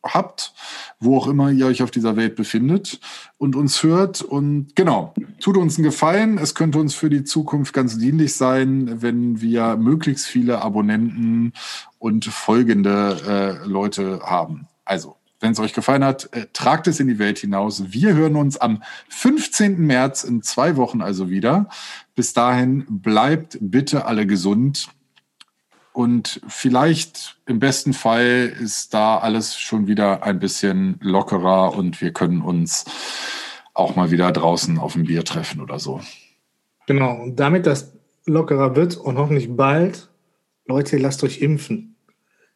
[SPEAKER 1] habt, wo auch immer ihr euch auf dieser Welt befindet und uns hört. Und genau, tut uns einen Gefallen. Es könnte uns für die Zukunft ganz dienlich sein, wenn wir möglichst viele Abonnenten und folgende äh, Leute haben. Also, wenn es euch gefallen hat, äh, tragt es in die Welt hinaus. Wir hören uns am 15. März in zwei Wochen also wieder. Bis dahin bleibt bitte alle gesund. Und vielleicht im besten Fall ist da alles schon wieder ein bisschen lockerer und wir können uns auch mal wieder draußen auf ein Bier treffen oder so.
[SPEAKER 2] Genau, und damit das lockerer wird und hoffentlich bald, Leute, lasst euch impfen.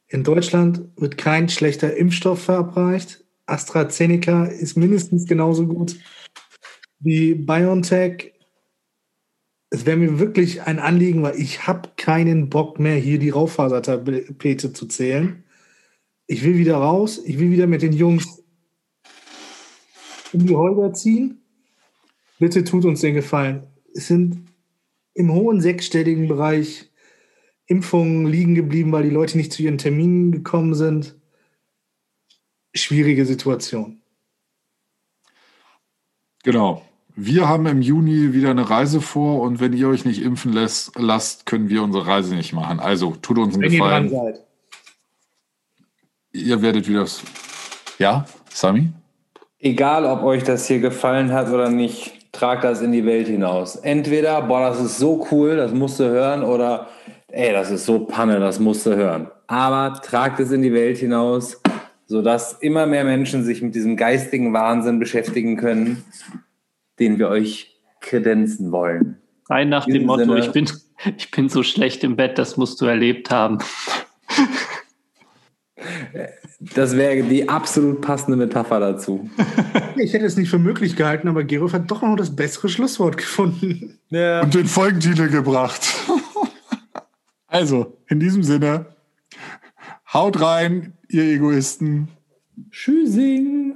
[SPEAKER 2] In Deutschland wird kein schlechter Impfstoff verabreicht. AstraZeneca ist mindestens genauso gut wie BioNTech. Es wäre mir wirklich ein Anliegen, weil ich habe keinen Bock mehr, hier die Raufasertapete zu zählen. Ich will wieder raus. Ich will wieder mit den Jungs um die Häuser ziehen. Bitte tut uns den Gefallen. Es sind im hohen sechsstelligen Bereich Impfungen liegen geblieben, weil die Leute nicht zu ihren Terminen gekommen sind. Schwierige Situation.
[SPEAKER 1] Genau. Wir haben im Juni wieder eine Reise vor und wenn ihr euch nicht impfen lässt, lasst, können wir unsere Reise nicht machen. Also tut uns einen
[SPEAKER 2] Wenn ihr dran
[SPEAKER 1] Gefallen.
[SPEAKER 2] seid.
[SPEAKER 1] Ihr werdet wieder. Ja, Sami?
[SPEAKER 4] Egal, ob euch das hier gefallen hat oder nicht, tragt das in die Welt hinaus. Entweder, boah, das ist so cool, das musst du hören, oder ey, das ist so Panne, das musst du hören. Aber tragt es in die Welt hinaus, sodass immer mehr Menschen sich mit diesem geistigen Wahnsinn beschäftigen können, den wir euch kredenzen wollen.
[SPEAKER 3] Rein nach dem Motto,
[SPEAKER 4] Sinne-
[SPEAKER 3] ich bin, ich bin so schlecht im Bett, das musst du erlebt haben.
[SPEAKER 4] Das wäre die absolut passende Metapher dazu.
[SPEAKER 2] Ich hätte es nicht für möglich gehalten, aber Gerolf hat doch noch das bessere Schlusswort gefunden.
[SPEAKER 4] Ja.
[SPEAKER 1] Und den Folgentitel gebracht. also, in diesem Sinne, haut rein, ihr Egoisten.
[SPEAKER 4] Tschüssing.